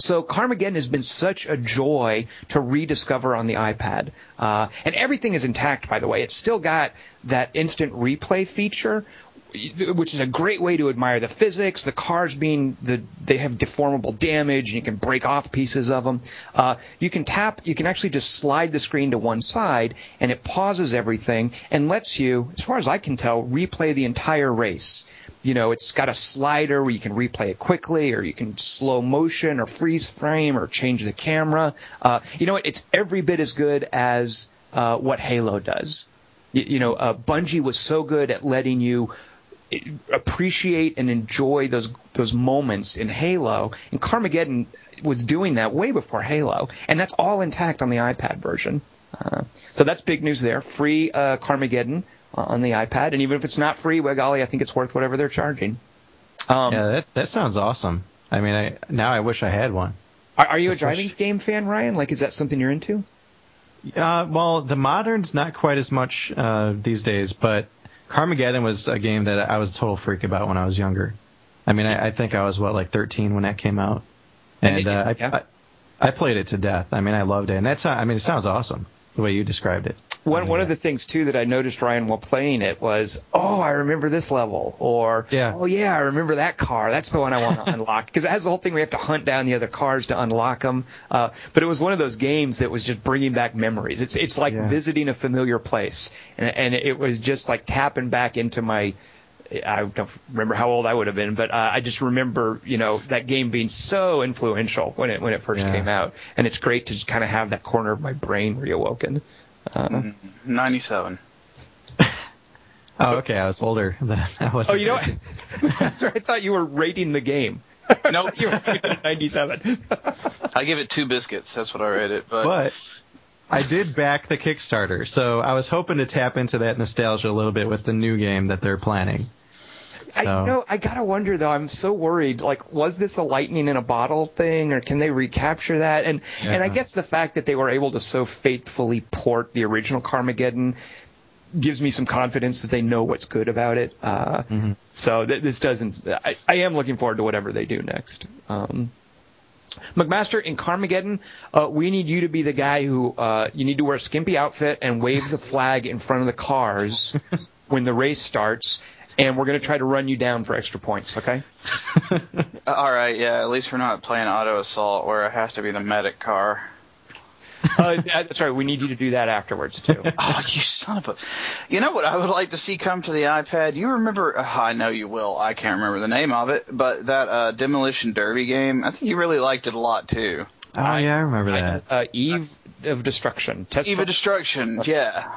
so Carmageddon has been such a joy to rediscover on the iPad, uh, and everything is intact. By the way, it's still got that instant replay feature, which is a great way to admire the physics. The cars being the they have deformable damage, and you can break off pieces of them. Uh, you can tap, you can actually just slide the screen to one side, and it pauses everything and lets you, as far as I can tell, replay the entire race you know, it's got a slider where you can replay it quickly, or you can slow motion, or freeze frame, or change the camera. Uh, you know, it's every bit as good as uh, what Halo does. You, you know, uh, Bungie was so good at letting you appreciate and enjoy those those moments in Halo, and Carmageddon was doing that way before Halo, and that's all intact on the iPad version. Uh, so that's big news there. Free uh, Carmageddon uh, on the iPad, and even if it's not free, well, golly, I think it's worth whatever they're charging. Um, Yeah, that that sounds awesome. I mean, I now I wish I had one. are, are you a Especially- driving game fan, Ryan? Like, is that something you're into? Uh, well, the moderns not quite as much uh, these days, but Carmageddon was a game that I was a total freak about when I was younger. I mean, I, I think I was what like 13 when that came out, And uh, I. I I played it to death. I mean, I loved it, and that's I mean, it sounds awesome the way you described it. One one of the things too that I noticed Ryan while playing it was, oh, I remember this level, or Yeah. oh yeah, I remember that car. That's the one I want to unlock because it has the whole thing where you have to hunt down the other cars to unlock them. Uh, but it was one of those games that was just bringing back memories. It's it's like Yeah. visiting a familiar place, and and it was just like tapping back into my. I don't remember how old I would have been, but uh, I just remember, you know, that game being so influential when it when it first Yeah. came out, and it's great to just kind of have that corner of my brain reawoken. Uh, 97. Oh, okay, I was older than I was. Oh, you know what? Master, I thought you were rating the game. Nope. you were rating 97. I give it two biscuits. That's what I rate it. But, But I did back the Kickstarter, so I was hoping to tap into that nostalgia a little bit with the new game that they're planning. I, you know, I gotta wonder though. I'm so worried. Like, was this a lightning in a bottle thing, or can they recapture that? And and I guess the fact that they were able to so faithfully port the original Carmageddon gives me some confidence that they know what's good about it. Uh, Mm-hmm. So th- this doesn't. I, I am looking forward to whatever they do next. Um, McMaster in Carmageddon, uh, we need you to be the guy who uh, you need to wear a skimpy outfit and wave the flag in front of the cars when the race starts, and we're going to try to run you down for extra points. Okay? all right, yeah, at least we're not playing auto assault where it has to be the medic car. Uh, yeah, that's right. We need you to do that afterwards too. Oh, you son of a! You know what I would like to see come to the iPad? You remember? Uh, I know you will. I can't remember the name of it, but that uh, Demolition Derby game. I think you really liked it a lot too. Oh yeah, I remember that. Uh, Eve of Destruction. Test Eva Destruction. Yeah.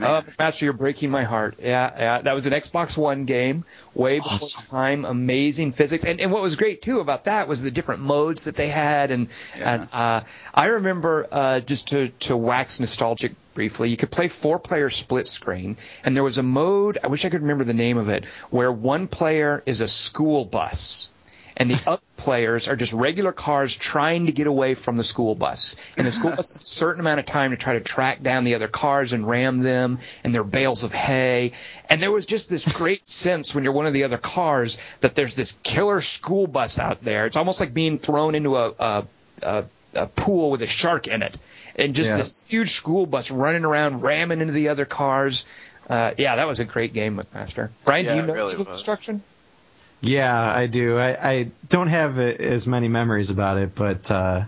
Uh, Master, you're breaking my heart. Yeah, yeah, that was an Xbox One game, way before awesome. time. Amazing physics, and and what was great too about that was the different modes that they had, and Yeah. and uh, I remember uh, just to to wax nostalgic briefly, you could play four player split screen, and there was a mode. I wish I could remember the name of it, where one player is a school bus. And the other players are just regular cars trying to get away from the school bus. And the school bus has a certain amount of time to try to track down the other cars and ram them and their bales of hay. And there was just this great sense when you're one of the other cars that there's this killer school bus out there. It's almost like being thrown into a, a, a, a pool with a shark in it. And just Yeah. this huge school bus running around, ramming into the other cars. Uh, yeah, that was a great game, McMaster. Brian, do Yeah, you know really Eve was. Destruction? Yeah, I do. I, I don't have uh, as many memories about it, but uh,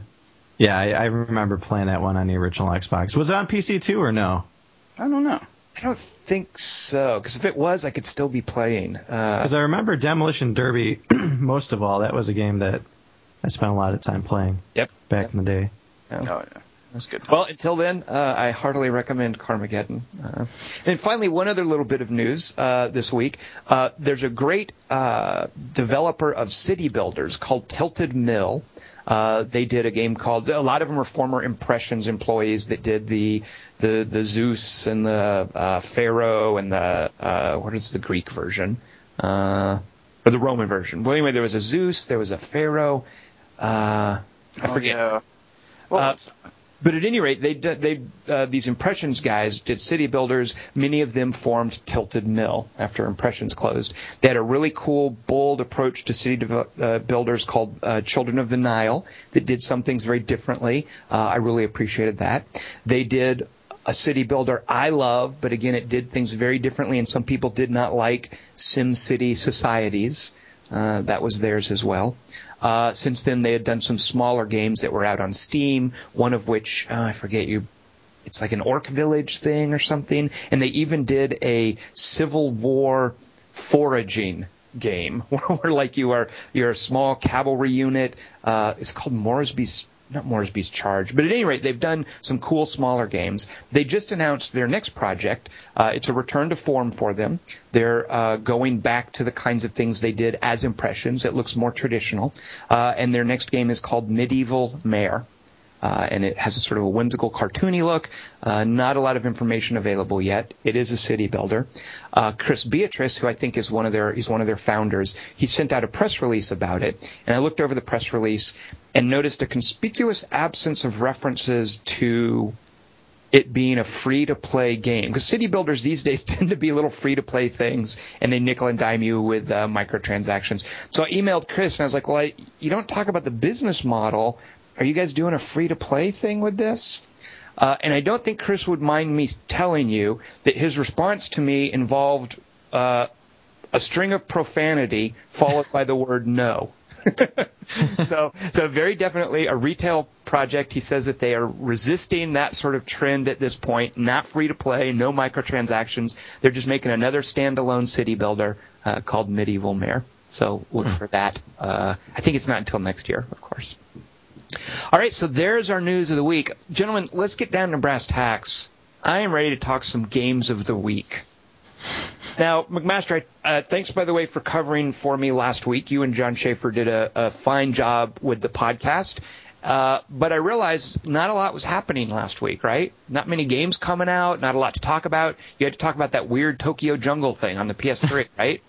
yeah, I, I remember playing that one on the original Xbox. Was it on PC too or no? I don't know. I don't. think so. Because if it was, I could still be playing. Uh, Because I remember Demolition Derby most of all. That was a game that I spent a lot of time playing yep. back yep. in the day. Oh yeah, that's good. Well, until then, uh, I heartily recommend Carmageddon. Uh, and finally, one other little bit of news uh, this week. Uh, there's a great uh, developer of city builders called Tilted Mill. Uh, they did a game called. A lot of them are former Impressions employees that did the the the Zeus and the uh, Pharaoh and the uh, what is the Greek version uh, or the Roman version. Well, anyway, there was a Zeus, there was a Pharaoh. Uh, I Oh, forget. yeah. Well, Uh, But at any rate, they they uh, these impressions guys did city builders. Many of them formed Tilted Mill after impressions closed. They had a really cool, bold approach to city devel- uh, builders called uh, Children of the Nile that did some things very differently. Uh, I really appreciated that. They did a city builder I love, but again, it did things very differently, and some people did not like SimCity Societies. Uh, that was theirs as well. Uh, since then, they had done some smaller games that were out on Steam. One of which uh, I forget you. It's like an Orc Village thing or something, and they even did a Civil War foraging game where like you are you're a small cavalry unit. Uh, it's called Mosby's not Mosby's Charge, but at any rate, they've done some cool smaller games. They just announced their next project. Uh, it's a return to form for them. They're uh, going back to the kinds of things they did as impressions. It looks more traditional, uh, and their next game is called Medieval Mayor. Uh, and it has a sort of a whimsical, cartoony look. Uh, not a lot of information available yet. It is a city builder. Uh, Chris Beatrice, who I think is one of their he's one of their founders, he sent out a press release about it, and I looked over the press release and noticed a conspicuous absence of references to it being a free to play game. Because city builders these days tend to be little free to play things, and they nickel and dime you with uh, microtransactions. So I emailed Chris and I was like, "Well, I, you don't talk about the business model. Are you guys doing a free to play thing with this?" Uh, and I don't think Chris would mind me telling you that his response to me involved uh, a string of profanity followed by the word no. so, so very definitely a retail project. He says that they are resisting that sort of trend at this point. Not free to play, no microtransactions. They're just making another standalone city builder uh, called Medieval Mayor. So look for that. Uh, I think it's not until next year, of course. All right, so there's our news of the week, gentlemen. Let's get down to brass tacks. I am ready to talk some games of the week. Now, McMaster, uh, thanks by the way for covering for me last week. You and John Schaefer did a, a fine job with the podcast. Uh, but I realized not a lot was happening last week, right? Not many games coming out, not a lot to talk about. You had to talk about that weird Tokyo Jungle thing on the PS3, right?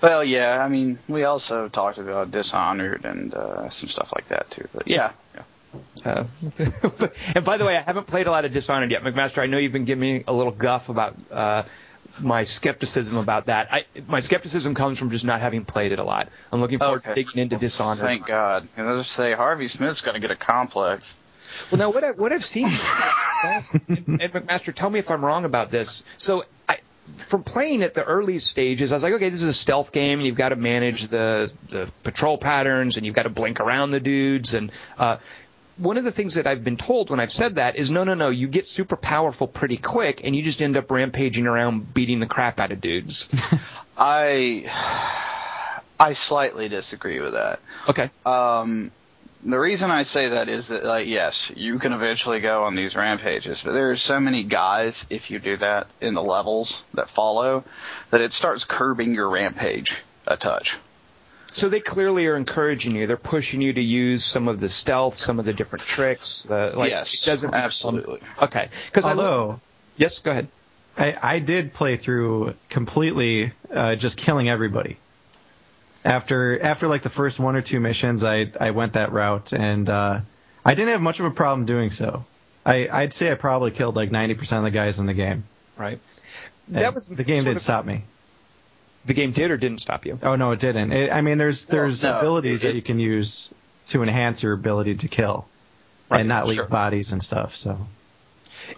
Well, yeah. I mean, we also talked about Dishonored and uh, some stuff like that too. But yeah, yeah. Uh, and by the way, I haven't played a lot of Dishonored yet, McMaster. I know you've been giving me a little guff about uh, my skepticism about that. I, my skepticism comes from just not having played it a lot. I'm looking forward Okay. to digging into Dishonored. Thank God. And I'll just say Harvey Smith's going to get a complex. Well, now what I, what I've seen, and, and McMaster, tell me if I'm wrong about this. So, I, from playing at the early stages, I was like, okay, this is a stealth game, and you've got to manage the the patrol patterns, and you've got to blink around the dudes, and uh, one of the things that I've been told when I've said that is no, no, no, you get super powerful pretty quick, and you just end up rampaging around beating the crap out of dudes. I I slightly disagree with that. Okay. Um, the reason I say that is that, like, yes, you can eventually go on these rampages, but there are so many guys, if you do that in the levels that follow, that it starts curbing your rampage a touch. So they clearly are encouraging you. They're pushing you to use some of the stealth, some of the different tricks. Uh, like, yes, it doesn't absolutely. Okay. Because I look, Although yes, go ahead. I, I did play through completely uh, just killing everybody. After after like the first one or two missions, I I went that route and uh, I didn't have much of a problem doing so. I I'd say I probably killed like ninety percent of the guys in the game. Right. And That was the game sort did of- stop me. The game did or didn't stop you. Oh no, it didn't. It, I mean, there's there's no, abilities it- that you can use to enhance your ability to kill Right, and not leave sure. bodies and stuff. So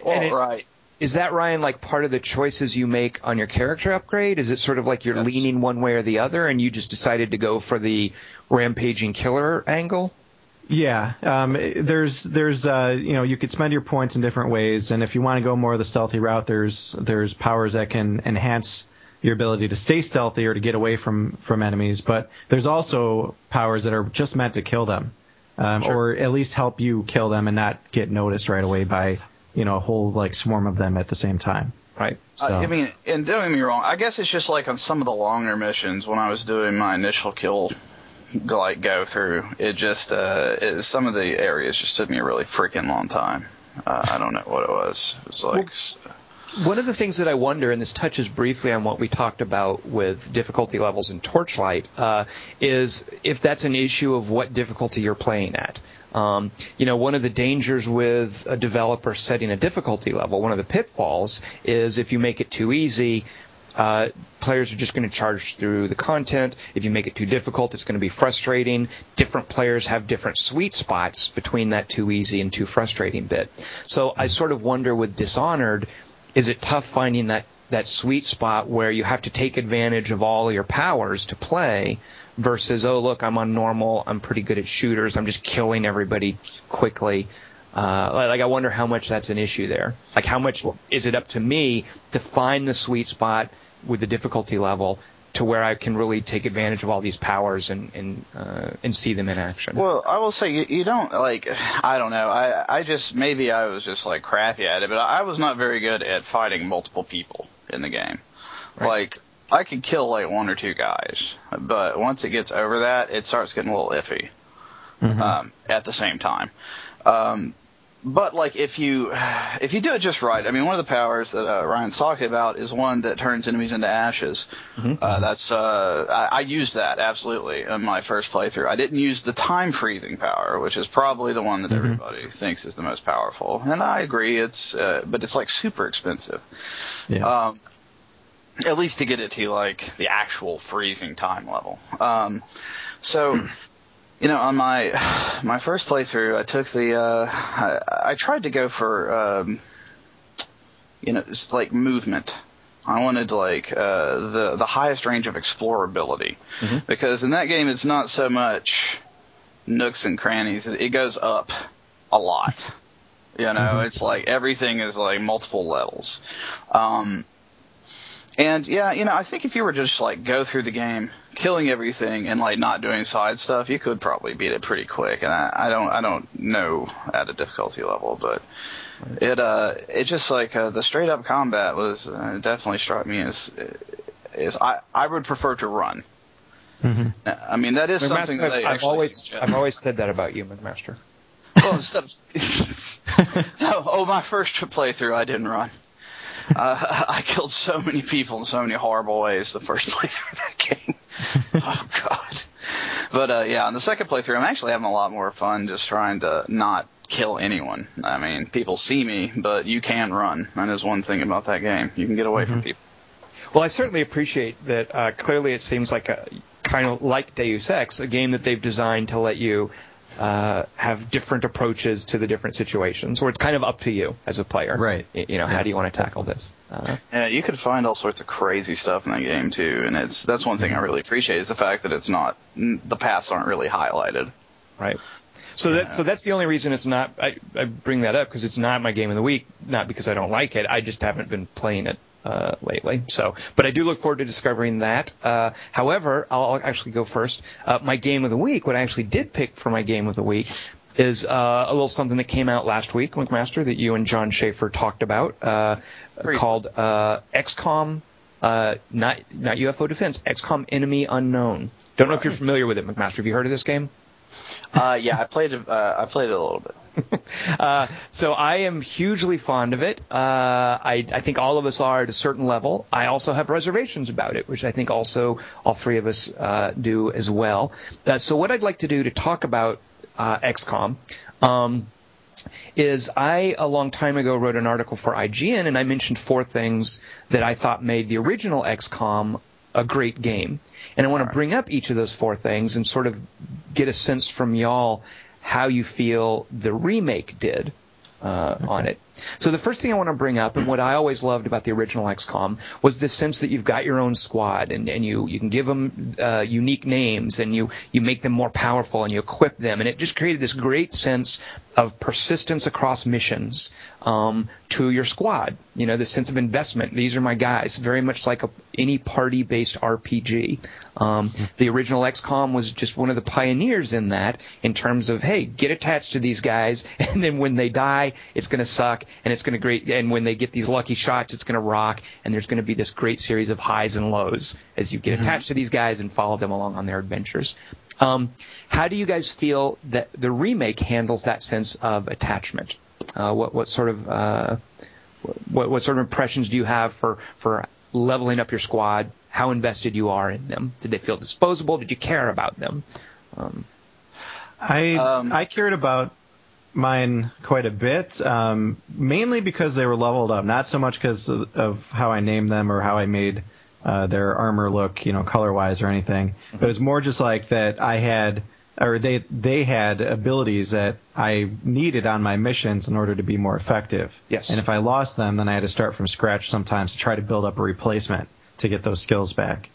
Well, it's- right. Is that Ryan like part of the choices you make on your character upgrade? Is it sort of like you're Yes. leaning one way or the other, and you just decided to go for the rampaging killer angle? Yeah, um, there's there's uh, you know you could spend your points in different ways, and if you want to go more of the stealthy route, there's there's powers that can enhance your ability to stay stealthy or to get away from from enemies. But there's also powers that are just meant to kill them, um, Sure. or at least help you kill them and not get noticed right away by you know a whole like swarm of them at the same time. Right. So, I mean, and don't get me wrong. I guess it's just like on some of the longer missions when I was doing my initial kill, like go through. It just uh, it, some of the areas just took me a really freaking long time. Uh, I don't know what it was. It was like s- One of the things that I wonder, and this touches briefly on what we talked about with difficulty levels in Torchlight, uh, is if that's an issue of what difficulty you're playing at. Um, you know, one of the dangers with a developer setting a difficulty level, one of the pitfalls, is if you make it too easy, uh, players are just going to charge through the content. If you make it too difficult, it's going to be frustrating. Different players have different sweet spots between that too easy and too frustrating bit. So I sort of wonder with Dishonored, is it tough finding that, that sweet spot where you have to take advantage of all your powers to play versus, oh, look, I'm on normal, I'm pretty good at shooters, I'm just killing everybody quickly. Uh, like I wonder how much that's an issue there. Like how much is it up to me to find the sweet spot with the difficulty level to where I can really take advantage of all these powers and and uh, and see them in action. Well, I will say you, you don't like. I don't know. I I just maybe I was just like crappy at it, but I was not very good at fighting multiple people in the game. Right. Like I could kill like one or two guys, but once it gets over that, it starts getting a little iffy. Um, at the same time, um, but like if you if you do it just right, I mean, one of the powers that uh, Ryan's talking about is one that turns enemies into ashes. Uh, that's uh, I, I used that absolutely in my first playthrough. I didn't use the time freezing power, which is probably the one that everybody thinks is the most powerful, and I agree. It's uh, but it's like super expensive. Yeah. Um, at least to get it to like the actual freezing time level. Um, so, you know, on my my first playthrough, I took the uh, I, I tried to go for um, you know like movement. I wanted like uh, the the highest range of explorability because in that game it's not so much nooks and crannies. It, it goes up a lot. You know, it's like everything is like multiple levels. Um, and yeah, you know, I think if you were just like go through the game, killing everything and like not doing side stuff, you could probably beat it pretty quick. And I, I don't, I don't know at a difficulty level, but it, uh, it just like uh, the straight up combat was uh, definitely struck me as, is I, I would prefer to run. I mean, that is something McMaster, that they I've, I've actually always suggest. I've always said that about you, McMaster. well, instead of no, oh, my first playthrough, I didn't run. Uh, I killed so many people in so many horrible ways the first playthrough of that game. oh God. But uh, yeah, on the second playthrough, I'm actually having a lot more fun just trying to not kill anyone. I mean, people see me, but you can run. That is one thing about that game. You can get away from people. Well, I certainly appreciate that. Uh, clearly, it seems like a kind of like Deus Ex, a game that they've designed to let you uh, have different approaches to the different situations, where it's kind of up to you as a player. Right. You know, how do you want to tackle this? Uh, Yeah, you could find all sorts of crazy stuff in that game too, and it's that's one thing I really appreciate is the fact that it's not the paths aren't really highlighted. right. So that so that's the only reason it's not. I, I bring that up because it's not my game of the week, not because I don't like it. I just haven't been playing it uh, lately. So, but I do look forward to discovering that. Uh, however, I'll, actually go first. Uh, my game of the week, what I actually did pick for my game of the week. Is uh, a little something that came out last week, McMaster, that you and John Schaefer talked about, uh, called uh, XCOM uh, not not UFO Defense, XCOM Enemy Unknown. Don't know if you're familiar with it, McMaster. Have you heard of this game? Uh, yeah, I played. Uh, I played it a little bit. Uh, so I am hugely fond of it. Uh, I, I think all of us are at a certain level. I also have reservations about it, which I think also all three of us uh, do as well. Uh, so what I'd like to do to talk about uh, XCOM. Um, is I a long time ago wrote an article for IGN and I mentioned four things that I thought made the original XCOM a great game. And I want to bring up each of those four things and sort of get a sense from y'all how you feel the remake did uh, on it. So the first thing I want to bring up, and what I always loved about the original XCOM, was this sense that you've got your own squad, and, and you you can give them uh, unique names, and you you make them more powerful, and you equip them, and it just created this great sense of persistence across missions um, to your squad. You know, the sense of investment. These are my guys, very much like a, any party-based RPG. Um, the original XCOM was just one of the pioneers in that, in terms of hey, get attached to these guys, and then when they die, it's going to suck, and it's going to great, and when they get these lucky shots, it's going to rock, and there's going to be this great series of highs and lows as you get mm-hmm. attached to these guys and follow them along on their adventures. Um, how do you guys feel that the remake handles that sense of attachment? Uh, what what sort of uh, what what sort of impressions do you have for for leveling up your squad? How invested you are in them? Did they feel disposable? Did you care about them? Um, I um, I cared about mine quite a bit, um, mainly because they were leveled up, not so much because of, of, how I named them or how I made uh, their armor look, you know, color wise or anything. Mm-hmm. But it was more just like that I had, or they they had abilities that I needed on my missions in order to be more effective. Yes. And if I lost them, then I had to start from scratch sometimes to try to build up a replacement to get those skills back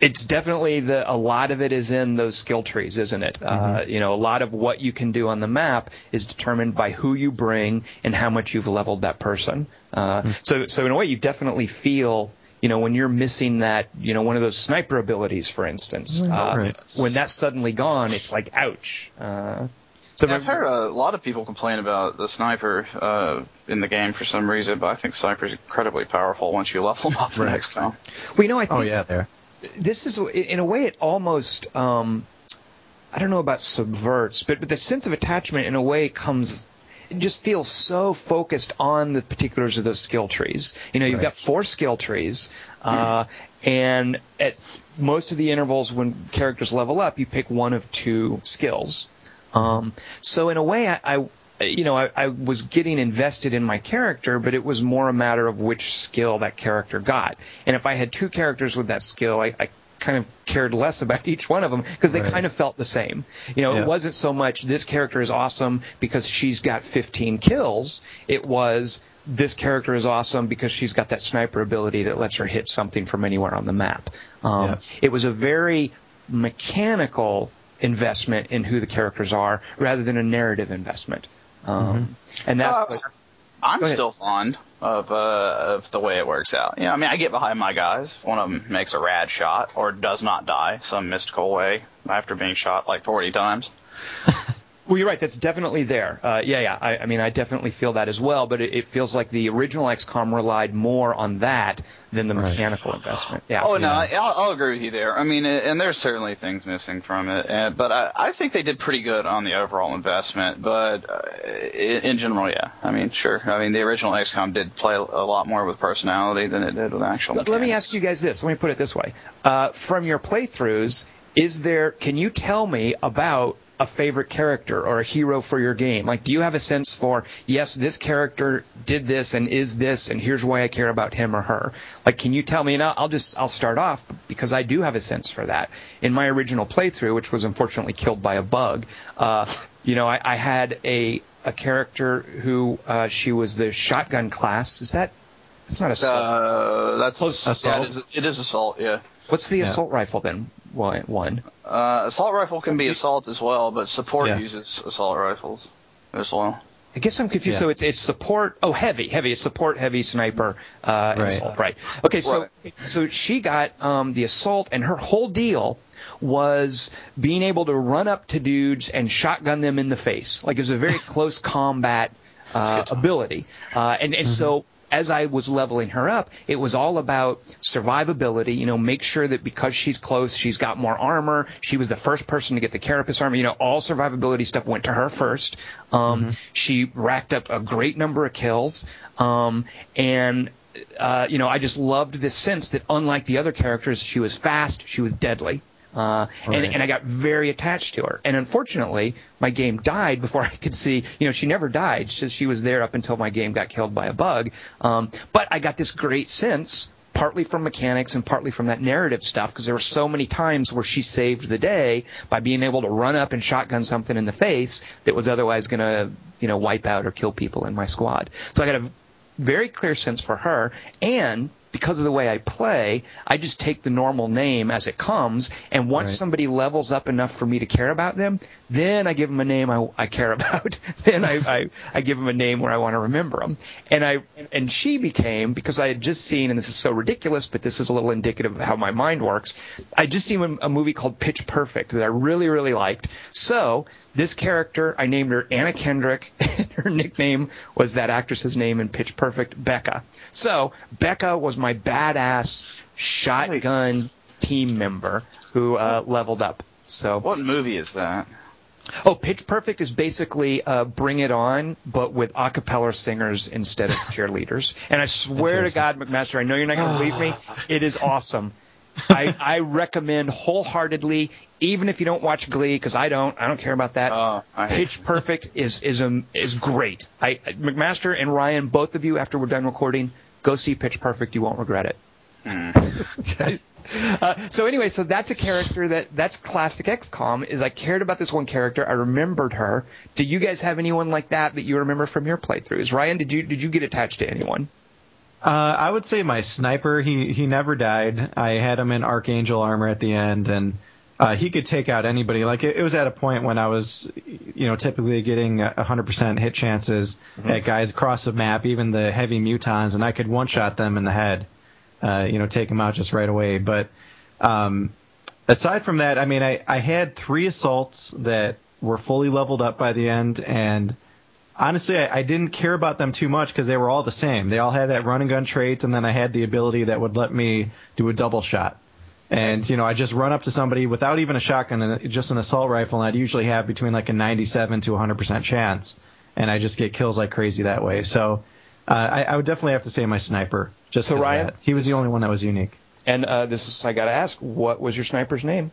it's definitely the a lot of it is in those skill trees, isn't it? Uh, mm-hmm. Uh, you know, a lot of what you can do on the map is determined by who you bring and how much you've leveled that person. Uh, mm-hmm. So, so in a way, you definitely feel you know, when you're missing that, you know, one of those sniper abilities, for instance, uh, right. when that's suddenly gone, it's like, ouch. Uh, so yeah, I've heard a lot of people complain about the sniper uh, in the game for some reason, but I think sniper is incredibly powerful once you level them up right. in XCOM. Well, you know, I oh, think oh yeah, there. This is in a way it almost um, I don't know about subverts, but but the sense of attachment in a way comes it just feels so focused on the particulars of those skill trees. You know, you've right. got four skill trees, uh, mm. and at most of the intervals when characters level up, you pick one of two skills. Um, so in a way, I, I you know, I, I, was getting invested in my character, but it was more a matter of which skill that character got. And if I had two characters with that skill, I, I kind of cared less about each one of them because they right. kind of felt the same. You know, yeah. it wasn't so much this character is awesome because she's got 15 kills. It was this character is awesome because she's got that sniper ability that lets her hit something from anywhere on the map. Um, yeah. It was a very mechanical investment in who the characters are rather than a narrative investment. Um, mm-hmm. And that's. Uh, I'm still fond of uh, of the way it works out. Yeah, I mean, I get behind my guys. If one of them makes a rad shot or does not die some mystical way after being shot like 40 times. Well, you're right. That's definitely there. Uh, yeah, yeah. I, I, mean, I definitely feel that as well. But it, it, feels like the original XCOM relied more on that than the right. mechanical investment. Yeah. Oh no, I, I'll, I'll, agree with you there. I mean, and there's certainly things missing from it, and, but I, I, think they did pretty good on the overall investment. But uh, in, in, general, yeah. I mean, sure. I mean, the original XCOM did play a lot more with personality than it did with actual. Let, let me ask you guys this. Let me put it this way: uh, from your playthroughs, is there? Can you tell me about a favorite character or a hero for your game? Like, do you have a sense for, yes, this character did this and is this, and here's why I care about him or her? Like, can you tell me? And I'll just, I'll start off because I do have a sense for that. In my original playthrough, which was unfortunately killed by a bug, uh, you know, I, I had a, a character who, uh, she was the shotgun class. Is that, that's not assault. Uh, that's Close, assault. Yeah, it, is, it is assault, yeah. What's the yeah. assault rifle then? One. Uh, assault rifle can be assault as well, but support yeah. uses assault rifles as well. I guess I'm confused. Yeah. So it's it's support. Oh, heavy, heavy. It's support, heavy, sniper, uh, right. assault. Right. Okay. So right. so she got um, the assault, and her whole deal was being able to run up to dudes and shotgun them in the face. Like it was a very close combat uh, ability. Uh, and and mm-hmm. so as I was leveling her up, it was all about survivability. You know, make sure that because she's close, she's got more armor. She was the first person to get the carapace armor. You know, all survivability stuff went to her first. Um, mm-hmm. She racked up a great number of kills. Um, and uh, you know, I just loved this sense that unlike the other characters, she was fast, she was deadly. Uh, right. and, and I got very attached to her. And unfortunately, my game died before I could see, you know, she never died. She, she was there up until my game got killed by a bug. Um, but I got this great sense partly from mechanics and partly from that narrative stuff because there were so many times where she saved the day by being able to run up and shotgun something in the face that was otherwise going to, you know, wipe out or kill people in my squad. So I got a very clear sense for her and because of the way I play, I just take the normal name as it comes. And once Right. somebody levels up enough for me to care about them, then I give them a name I, I care about. then I, I, I give them a name where I want to remember them. And I and she became because I had just seen, and this is so ridiculous, but this is a little indicative of how my mind works. I just seen a, a movie called Pitch Perfect that I really really liked. So this character, I named her Anna Kendrick. and her nickname was that actress's name in Pitch Perfect, Becca. So Becca was my badass shotgun team member who uh, leveled up. So What movie is that? Oh, Pitch Perfect is basically uh, Bring It On, but with a cappella singers instead of cheerleaders. And I swear to God, McMaster, I know you're not going to believe me. It is awesome. I, I recommend wholeheartedly, even if you don't watch Glee, because I don't. I don't care about that. Oh, I- Pitch Perfect is is um, is great. I McMaster and Ryan, both of you, after we're done recording, go see Pitch Perfect. You won't regret it. Uh, so anyway, so that's a character that that's classic XCOM. Is I cared about this one character. I remembered her. Do you guys have anyone like that that you remember from your playthroughs? Ryan, did you did you get attached to anyone? Uh, I would say my sniper. He he never died. I had him in Archangel armor at the end, and uh, he could take out anybody. Like it, it was at a point when I was, you know, typically getting 100% hit chances at guys across the map, even the heavy mutons, and I could one shot them in the head. Uh, you know, take them out just right away. But um, aside from that, I mean, I, I had three assaults that were fully leveled up by the end, and honestly, I, I didn't care about them too much because they were all the same. They all had that run and gun trait, and then I had the ability that would let me do a double shot. And you know, I just run up to somebody without even a shotgun and just an assault rifle, and I'd usually have between like a 97 to 100 percent chance, and I just get kills like crazy that way. So. Uh, I, I would definitely have to say my sniper. Just So, Ryan, he was the only one that was unique. And uh, this is I got to ask, what was your sniper's name?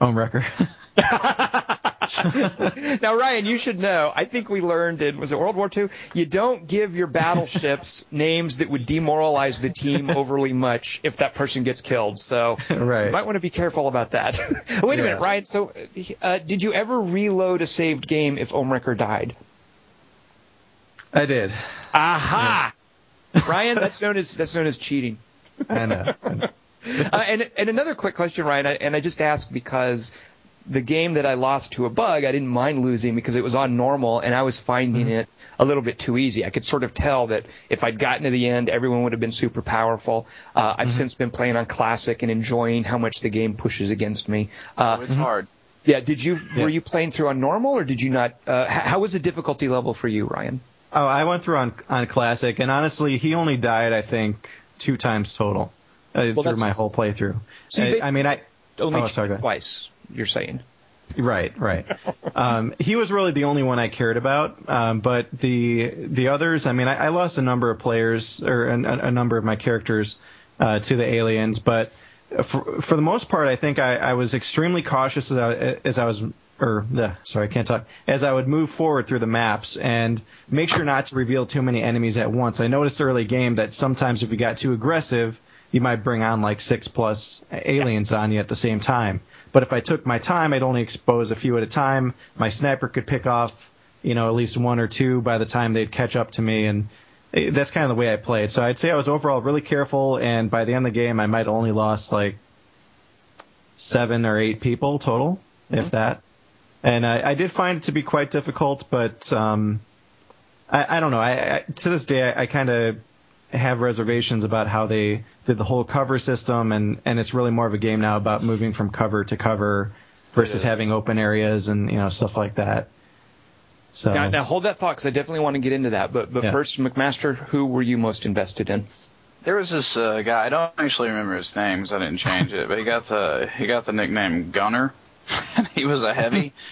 Home wrecker. now, Ryan, you should know. I think we learned in was it World War II? You don't give your battleships names that would demoralize the team overly much if that person gets killed. So Right. you might want to be careful about that. Wait a Yeah. minute, Ryan. So, uh, did you ever reload a saved game if Home wrecker died? I did. Aha! Ryan, that's known as that's known as cheating. I know. I know. Uh, and and another quick question, Ryan, and I just ask because the game that I lost to a bug, I didn't mind losing because it was on normal, and I was finding it a little bit too easy. I could sort of tell that if I'd gotten to the end, everyone would have been super powerful. Uh, I've since been playing on classic and enjoying how much the game pushes against me. Uh, Oh, it's hard. yeah, did you Yeah. were you playing through on normal or did you not? Uh, how was the difficulty level for you, Ryan? Oh, I went through on on classic, and honestly, he only died I think two times total uh, through my whole playthrough. So you I, I mean, I Only Oh, sorry, go ahead. twice. You're saying. right, right. um, he was really the only one I cared about, um, but the the others, I mean, I, I lost a number of players or a, a number of my characters uh, to the aliens, but for, for the most part, I think I, I was extremely cautious as I, as I was, or sorry, I can't talk. As I would move forward through the maps and make sure not to reveal too many enemies at once. I noticed early game that sometimes if you got too aggressive, you might bring on like six plus aliens on you at the same time. But if I took my time, I'd only expose a few at a time. My sniper could pick off, you know, at least one or two by the time they'd catch up to me, and eh, that's kind of the way I played. So I'd say I was overall really careful, and by the end of the game, I might only lost like seven or eight people total, if that. And I, I did find it to be quite difficult, but um, I, I don't know. I, I to this day, I, I kind of have reservations about how they did the whole cover system, and and it's really more of a game now about moving from cover to cover versus Yeah. having open areas and you know stuff like that. So Now, now hold that thought because I definitely want to get into that. But but Yeah. first, McMaster, who were you most invested in? There was this uh, guy. I don't actually remember his name because I didn't change it, but he got the he got the nickname Gunner. and he was a heavy.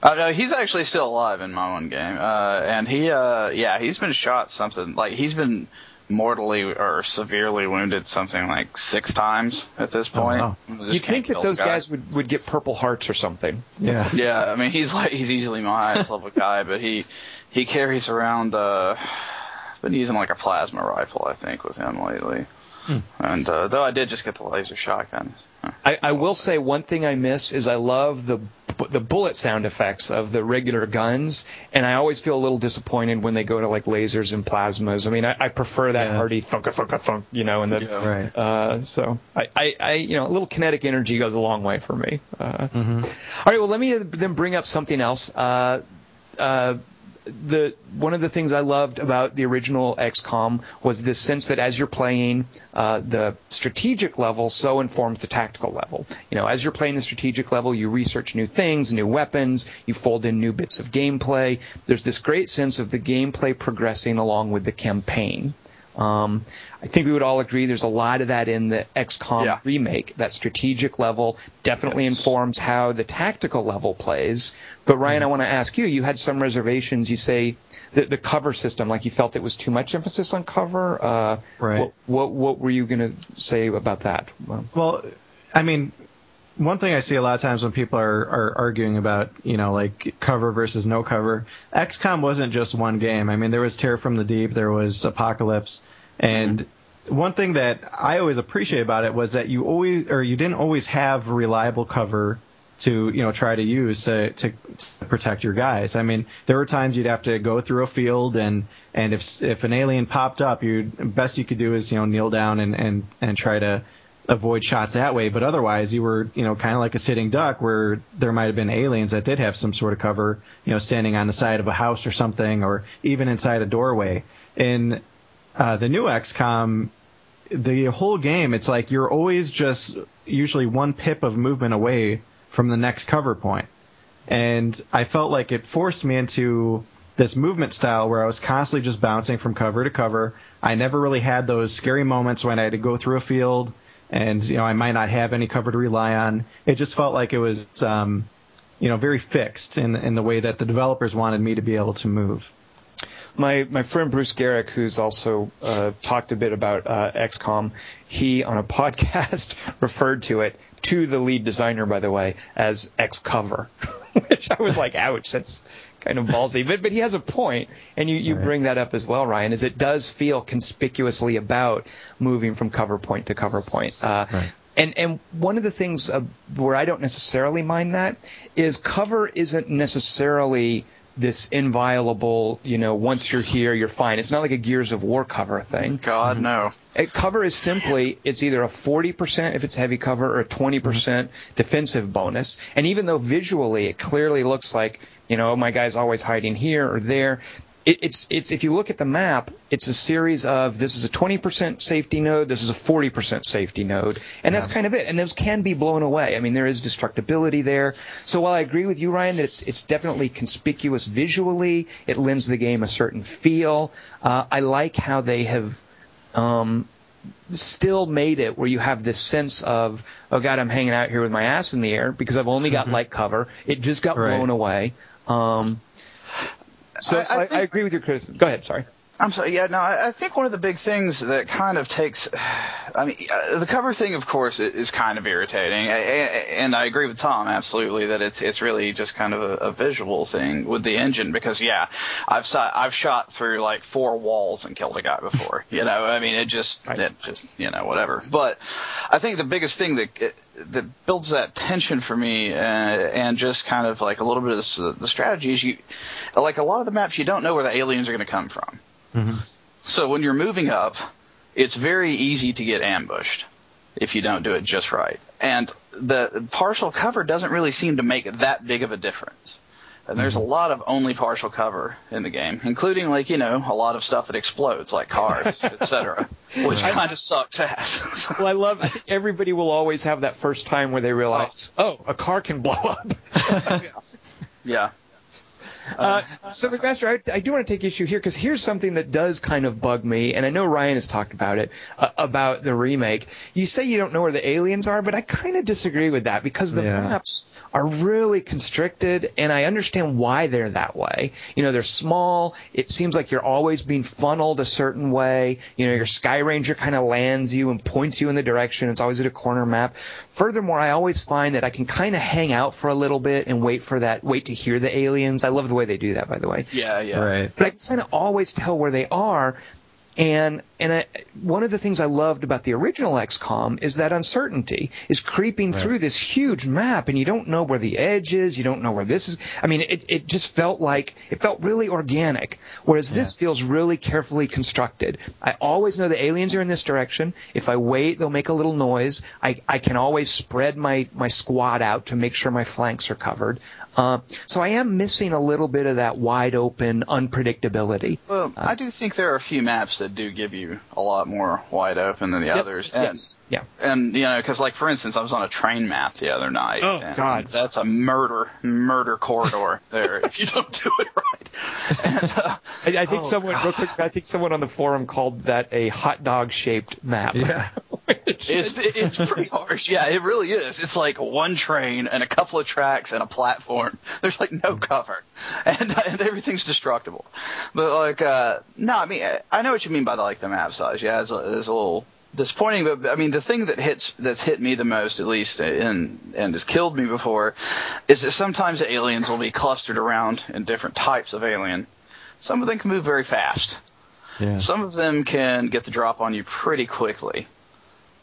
Oh no, he's actually still alive in my one game. Uh, and he, uh, yeah, he's been shot something like he's been mortally or severely wounded something like six times at this Oh, point. wow. Just You'd think that those guy. guys would, would get Purple Hearts or something. yeah, Yeah, I mean he's like he's easily my highest level guy, but he he carries around. uh Been using like a plasma rifle, I think, with him lately. And uh, though I did just get the laser shotgun. I, I will say one thing I miss is I love the the bullet sound effects of the regular guns, and I always feel a little disappointed when they go to like lasers and plasmas. I mean, I, I prefer that Yeah. hearty thunk thunk thunk, you know, and the Yeah. Right. uh, so I, I, I, you know, a little kinetic energy goes a long way for me. Uh, Mm-hmm. all right, well, let me then bring up something else. Uh, uh, the one of the things I loved about the original XCOM was this sense that as you're playing, uh, the strategic level so informs the tactical level. You know, as you're playing the strategic level, you research new things, new weapons, you fold in new bits of gameplay. There's this great sense of the gameplay progressing along with the campaign. Um, I think we would all agree there's a lot of that in the XCOM Yeah. remake. That strategic level definitely Yes. informs how the tactical level plays. But Ryan, I want to ask you. You had some reservations. You say the, the cover system, like you felt it was too much emphasis on cover. Uh, Right. What, what what were you going to say about that? Well, Well, I mean, one thing I see a lot of times when people are, are arguing about, you know, like cover versus no cover, XCOM wasn't just one game. I mean, there was Terror from the Deep, there was Apocalypse, and one thing that I always appreciate about it was that you always, or you didn't always have reliable cover to, you know, try to use to, to, to protect your guys. I mean, there were times you'd have to go through a field and, and if, if an alien popped up, you best you could do is, you know, kneel down and, and, and try to, avoid shots that way. But otherwise, you were, you know, kind of like a sitting duck where there might have been aliens that did have some sort of cover, you know, standing on the side of a house or something, or even inside a doorway. In uh, the new XCOM, the whole game, it's like you're always just usually one pip of movement away from the next cover point. And I felt like it forced me into this movement style where I was constantly just bouncing from cover to cover. I never really had those scary moments when I had to go through a field and you know I might not have any cover to rely on. It just felt like it was um, you know very fixed in in the way that the developers wanted me to be able to move. My my friend Bruce Geryk, who's also uh, talked a bit about uh, XCOM, he on a podcast referred to it to the lead designer, by the way, as X cover, which I was like, ouch, that's kind of ballsy. But but he has a point, and you, you Right. bring that up as well, Ryan. Is it does feel conspicuously about moving from cover point to cover point. Uh, Right. and and one of the things uh, where I don't necessarily mind that is cover isn't necessarily this inviolable, you know, once you're here, you're fine. It's not like a Gears of War cover thing. God no. Uh, Cover is simply it's either a 40% if it's heavy cover or a 20% defensive bonus. And even though visually it clearly looks like, you know, my guy's always hiding here or there, it, it's it's if you look at the map, it's a series of this is a 20% safety node, this is a 40% safety node, and that's kind of it. And those can be blown away. I mean, there is destructibility there. So while I agree with you, Ryan, that it's it's definitely conspicuous visually, it lends the game a certain feel. Uh, I like how they have um, still made it where you have this sense of, oh God, I'm hanging out here with my ass in the air because I've only got light cover. It just got Right. blown away. Um, so I- I I, I, agree with your criticism. Go ahead. Sorry. I'm sorry. Yeah, no, I I think one of the big things that kind of takes, I mean, uh, the cover thing, of course, is kind of irritating, and I agree with Tom absolutely that it's it's really just kind of a, a visual thing with the engine because yeah, I've saw, I've shot through like four walls and killed a guy before. You know, I mean, it just Right. it just you know whatever. But I think the biggest thing that that builds that tension for me uh, and just kind of like a little bit of the, the strategy is you like a lot of the maps you don't know where the aliens are going to come from. Mm-hmm. So when you're moving up, it's very easy to get ambushed if you don't do it just right. And the partial cover doesn't really seem to make that big of a difference. And there's mm-hmm. a lot of only partial cover in the game, including like, you know, a lot of stuff that explodes, like cars, etc., which kind of sucks ass. Well, I love. I think everybody will always have that first time where they realize, oh, oh a car can blow up. yeah. Uh, so, McMaster, I, I do want to take issue here because here's something that does kind of bug me, and I know Ryan has talked about it uh, about the remake. You say you don't know where the aliens are, but I kind of disagree with that because the Yeah. maps are really constricted, and I understand why they're that way. You know, they're small. It seems like you're always being funneled a certain way. You know, your Sky Ranger kind of lands you and points you in the direction. It's always at a corner map. Furthermore, I always find that I can kind of hang out for a little bit and wait for that, wait to hear the aliens. I love the way they do that, by the way. Yeah, yeah. Right. But I kind of always tell where they are. And and I, one of the things I loved about the original XCOM is that uncertainty is creeping right. through this huge map, and you don't know where the edge is, you don't know where this is. I mean, it it just felt like it felt really organic, whereas yeah. this feels really carefully constructed. I always know the aliens are in this direction. If I wait, they'll make a little noise. I I can always spread my my squad out to make sure my flanks are covered. Uh, so I am missing a little bit of that wide open unpredictability. Well, uh, I do think there are a few maps that do give you a lot more wide open than the yep, others. And, yes. Yeah. And you know, because like for instance, I was on a train map the other night. Oh God. That's a murder murder corridor there if you don't do it right. And, uh, I, I, think oh, someone God. real quick. I think someone on the forum called that a hot dog shaped map. Yeah. it's it's pretty harsh. Yeah, it really is. It's like one train and a couple of tracks and a platform. There's like no cover, and, and everything's destructible. But like, uh, no, I mean, I know what you mean by the like the map size. Yeah, it's a, it's a little disappointing. But I mean, the thing that hits that's hit me the most, at least, and and has killed me before, is that sometimes aliens will be clustered around in different types of alien. Some of them can move very fast. Yeah. Some of them can get the drop on you pretty quickly.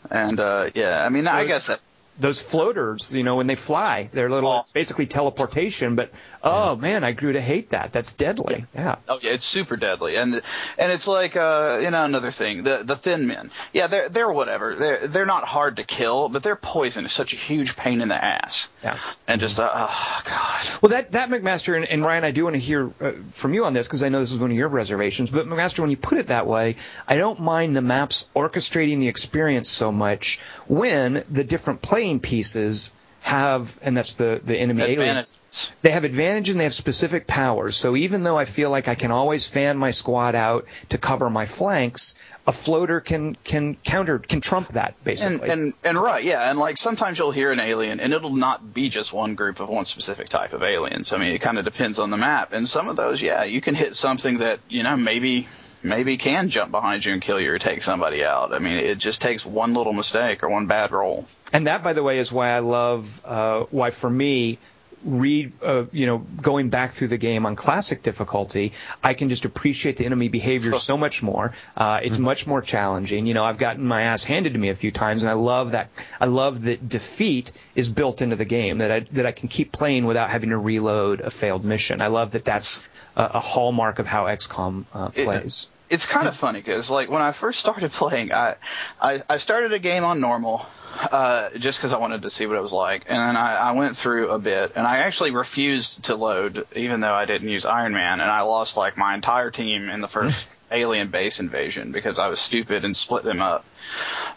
And uh, yeah, I mean, those, I guess that those floaters, you know, when they fly, they're little, oh. basically teleportation. But oh yeah. man, I grew to hate that. That's deadly. Yeah. yeah. Oh yeah, it's super deadly, and and it's like uh, you know another thing, the the thin men. Yeah, they're they're whatever. They're they're not hard to kill, but their poison is such a huge pain in the ass. Yeah. And just uh, oh god. Well, that that McMaster and, and Ryan, I do want to hear uh, from you on this because I know this is one of your reservations. But McMaster, when you put it that way, I don't mind the maps orchestrating the experience so much when the different pieces have, and that's the, the enemy aliens, they have advantages and they have specific powers. So even though I feel like I can always fan my squad out to cover my flanks, a floater can can counter can trump that basically. And, and and right, yeah, and like sometimes you'll hear an alien, and it'll not be just one group of one specific type of aliens. I mean, it kind of depends on the map. And some of those, yeah, you can hit something that you know maybe maybe can jump behind you and kill you or take somebody out. I mean, it just takes one little mistake or one bad roll. And that, by the way, is why I love uh, why for me read, uh, you know, going back through the game on classic difficulty, I can just appreciate the enemy behavior so much more. Uh, it's mm-hmm. much more challenging. You know, I've gotten my ass handed to me a few times, and I love that. I love that defeat is built into the game. That I that I can keep playing without having to reload a failed mission. I love that. That's a, a hallmark of how XCOM uh, plays. It, it's kind of funny because like when I first started playing, I I, I started a game on normal. Uh, just because I wanted to see what it was like, and then I, I went through a bit, and I actually refused to load, even though I didn't use Iron Man, and I lost like my entire team in the first alien base invasion because I was stupid and split them up.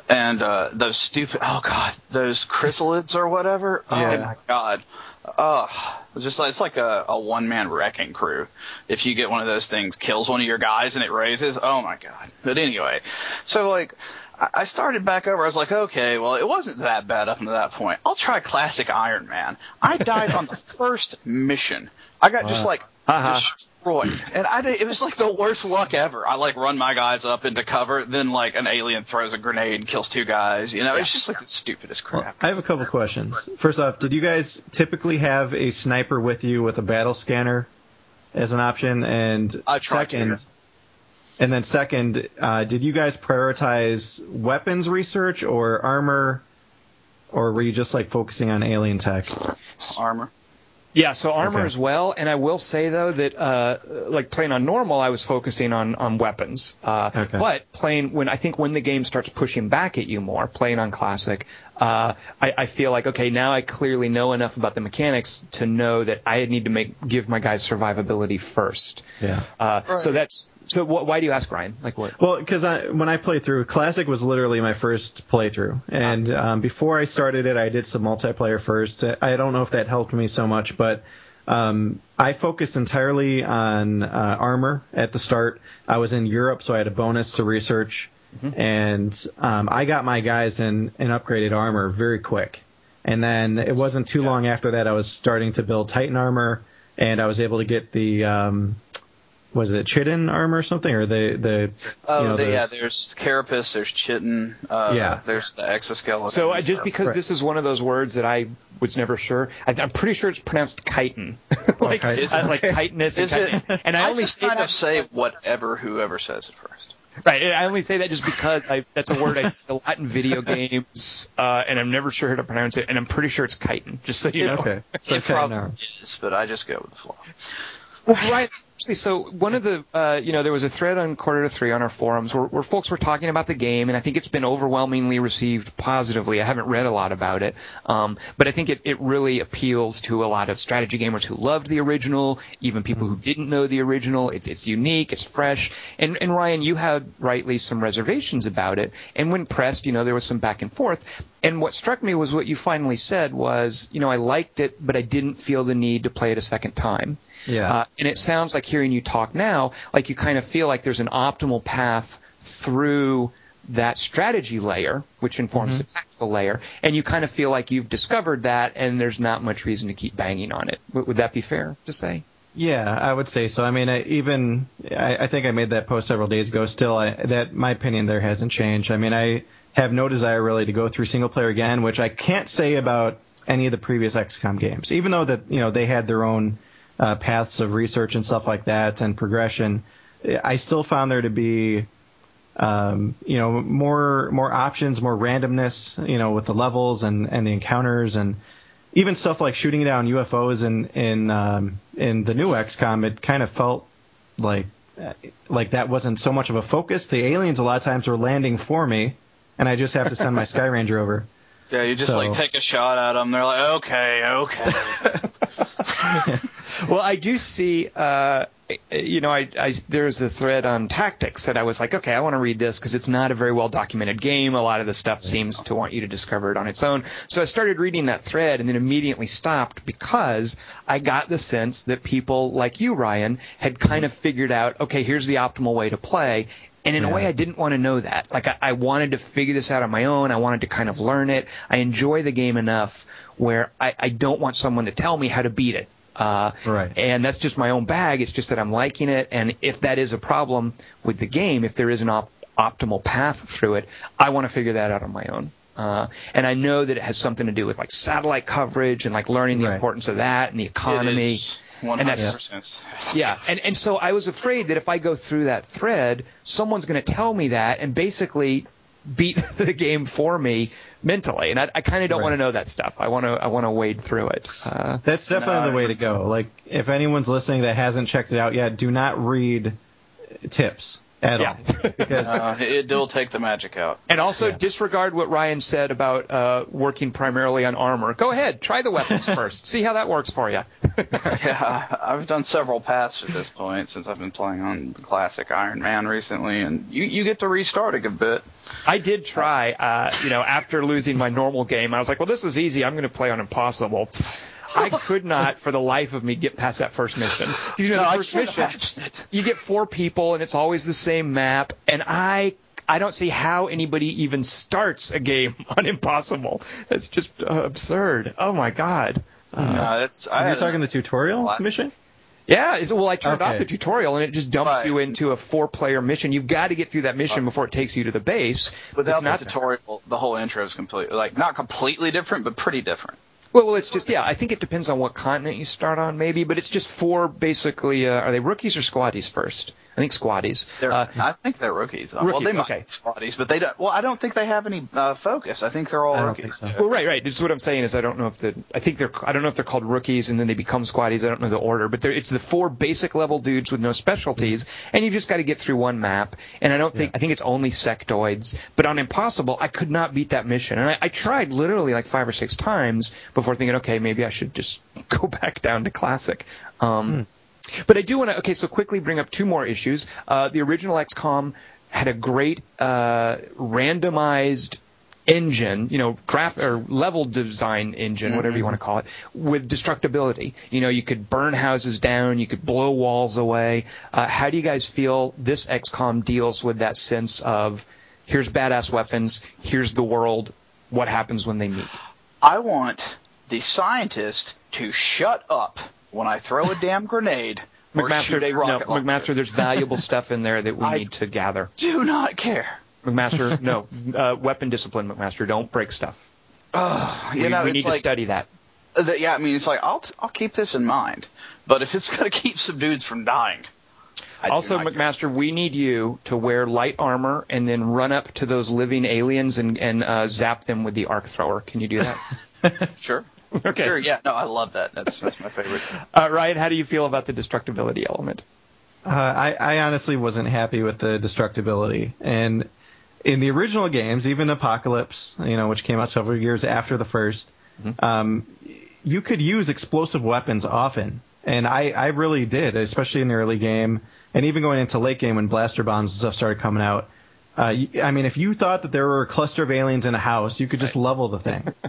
And uh, those stupid, oh god, those chryssalids or whatever. Oh yeah. Oh my god. Oh, it's just like, it's like a, a one man wrecking crew. If you get one of those things, kills one of your guys and it raises, oh my god. But anyway, so like, I started back over. I was like, okay, well, it wasn't that bad up until that point. I'll try classic Iron Man. I died on the first mission. I got just like uh-huh. destroyed, and I did, it was like the worst luck ever. I like run my guys up into cover, then like an alien throws a grenade and kills two guys. You know, yeah. it's just like the stupidest crap. Well, I have a couple questions. First off, did you guys typically have a sniper with you with a battle scanner as an option? And I second. To, and then second, uh, did you guys prioritize weapons research or armor, or were you just like focusing on alien tech? Armor. Yeah, so armor okay. as well. And I will say though that uh, like playing on normal, I was focusing on on weapons. Uh, okay. But playing when I think when the game starts pushing back at you more, playing on classic, uh, I, I feel like okay, now I clearly know enough about the mechanics to know that I need to make give my guys survivability first. Yeah. Uh, right. So that's so. Wh- why do you ask, Ryan? Like what? Well, because when I played through, classic was literally my first playthrough, and um, before I started it, I did some multiplayer first. I don't know if that helped me so much, but. Um, I focused entirely on uh, armor at the start. I was in Europe, so I had a bonus to research. Mm-hmm. And um, I got my guys in, in upgraded armor very quick. And then it wasn't too yeah. long after that I was starting to build Titan armor, and I was able to get the um, was it Chitin armor or something, or the the oh you know, the, the, yeah, there's Carapace, there's Chitin, uh, yeah, there's the exoskeleton. So uh, just because right. this is one of those words that I was never sure, I, am pretty sure it's pronounced chitin, like okay. uh, like chitinous. Is and, it, and I, I only just kind of say whatever whoever says it first. Right. I only say that just because I, that's a word I see a lot in video games, uh, and I'm never sure how to pronounce it, and I'm pretty sure it's chitin. Just so you know. Okay. So it probably Chitinaro. is, but I just go with the flow. Well, Brian, actually, so one of the, uh, you know, there was a thread on Quarter to Three on our forums where, where folks were talking about the game, and I think it's been overwhelmingly received positively. I haven't read a lot about it, um, but I think it, it really appeals to a lot of strategy gamers who loved the original, even people who didn't know the original. It's it's unique, it's fresh, and and Ryan, you had rightly some reservations about it, and when pressed, you know, there was some back and forth. And what struck me was what you finally said was, you know, I liked it, but I didn't feel the need to play it a second time. Yeah. Uh, and it sounds like hearing you talk now, like you kind of feel like there's an optimal path through that strategy layer, which informs the tactical layer, and you kind of feel like you've discovered that, and there's not much reason to keep banging on it. W- would that be fair to say? Yeah, I would say so. I mean, I, even I, I think I made that post several days ago. Still, I, that my opinion there hasn't changed. I mean, I have no desire really to go through single player again, which I can't say about any of the previous XCOM games. Even though that you know they had their own uh, paths of research and stuff like that and progression, I still found there to be um, you know more more options, more randomness, you know, with the levels and and the encounters and even stuff like shooting down UFOs in in um, in the new XCOM, it kind of felt like like that wasn't so much of a focus. The aliens a lot of times were landing for me, and I just have to send my Sky Ranger over. Yeah, you just So- like take a shot at them. They're like, okay, okay. Well, I do see. Uh, you know, I, I there's a thread on tactics that I was like, okay, I want to read this because it's not a very well documented game. A lot of the stuff seems to want you to discover it on its own. So I started reading that thread and then immediately stopped because I got the sense that people like you, Ryan, had kind of figured out, okay, here's the optimal way to play. And in a way, I didn't want to know that. Like, I, I wanted to figure this out on my own. I wanted to kind of learn it. I enjoy the game enough where I, I don't want someone to tell me how to beat it. Uh, Right. And that's just my own bag. It's just that I'm liking it. And if that is a problem with the game, if there is an op- optimal path through it, I want to figure that out on my own. Uh, and I know that it has something to do with like satellite coverage and like learning the Right. importance of that and the economy. One And hundred that's- percent. Yeah, and and so I was afraid that if I go through that thread, someone's going to tell me that and basically beat the game for me mentally, and I, I kind of don't Right. want to know that stuff. I want to I want to wade through it. Uh, That's definitely No, the way to go. Like, if anyone's listening that hasn't checked it out yet, do not read tips at Yeah. all. Because Uh, it will take the magic out. and also Yeah. disregard what Ryan said about uh, working primarily on armor. Go ahead, try the weapons first. See how that works for you. Yeah, I've done several paths at this point since I've been playing on the classic Iron Man recently, and you you get to restart a good bit. I did try, uh, you know, after losing my normal game, I was like, well, this is easy. I'm going to play on impossible. I could not, for the life of me, get past that first mission. You know, No, the first mission, you get four people, and it's always the same map, and I. I don't see how anybody even starts a game on impossible. It's just uh, absurd. Oh my god. no, that's I you're talking the tutorial What? mission. Yeah, it's, well, I turned off the tutorial and it just dumps Right. you into a four-player mission. You've got to get through that mission before it takes you to the base. without it's the not tutorial. The whole intro is completely like not completely different, but pretty different. Well, well, it's just yeah. I think it depends on what continent you start on, maybe. But it's just four basically. Uh, are they rookies or squaddies first? I think squaddies. They're, Uh, I think they're rookies. well, they might okay. be squaddies, but they don't. Well, I don't think they have any uh, focus. I think they're all rookies. so. well, right, right. This is what I'm saying is I don't know if the I think they're I don't know if they're called rookies and then they become squaddies. I don't know the order, but it's the four basic level dudes with no specialties, and you just got to get through one map. And I don't think I think it's only sectoids. But on impossible, I could not beat that mission, and I, I tried literally like five or six times before thinking, okay, maybe I should just go back down to classic. Um, But I do want to okay, so quickly bring up two more issues. Uh, the original XCOM had a great uh, randomized engine, you know, graph or level design engine, whatever you want to call it, with destructibility. You know, you could burn houses down, you could blow walls away. Uh, how do you guys feel this XCOM deals with that sense of here's badass weapons, here's the world, what happens when they meet? I want the scientist to shut up when I throw a damn grenade or shoot a no. McMaster, there's valuable stuff in there that we I- need to gather. Do not care. McMaster, no, uh, weapon discipline, McMaster. Don't break stuff. Ugh, you we know, we need like, to study that. that- yeah, I mean, it's like I'll I'll keep this in mind, but if it's gonna keep some dudes from dying, I also, not care. McMaster, we need you to wear light armor and then run up to those living aliens and, and uh, zap them with the arc thrower. Can you do that? Sure. Okay. Sure. Yeah. No, I love that. That's that's my favorite. uh, Ryan, how do you feel about the destructibility element? Uh, I, I honestly wasn't happy with the destructibility. And in the original games, even Apocalypse, you know, which came out several years after the 1st um, you could use explosive weapons often. And I, I really did, especially in the early game, and even going into late game when blaster bombs and stuff started coming out. Uh, you- I mean, if you thought that there were a cluster of aliens in a house, you could just level the thing.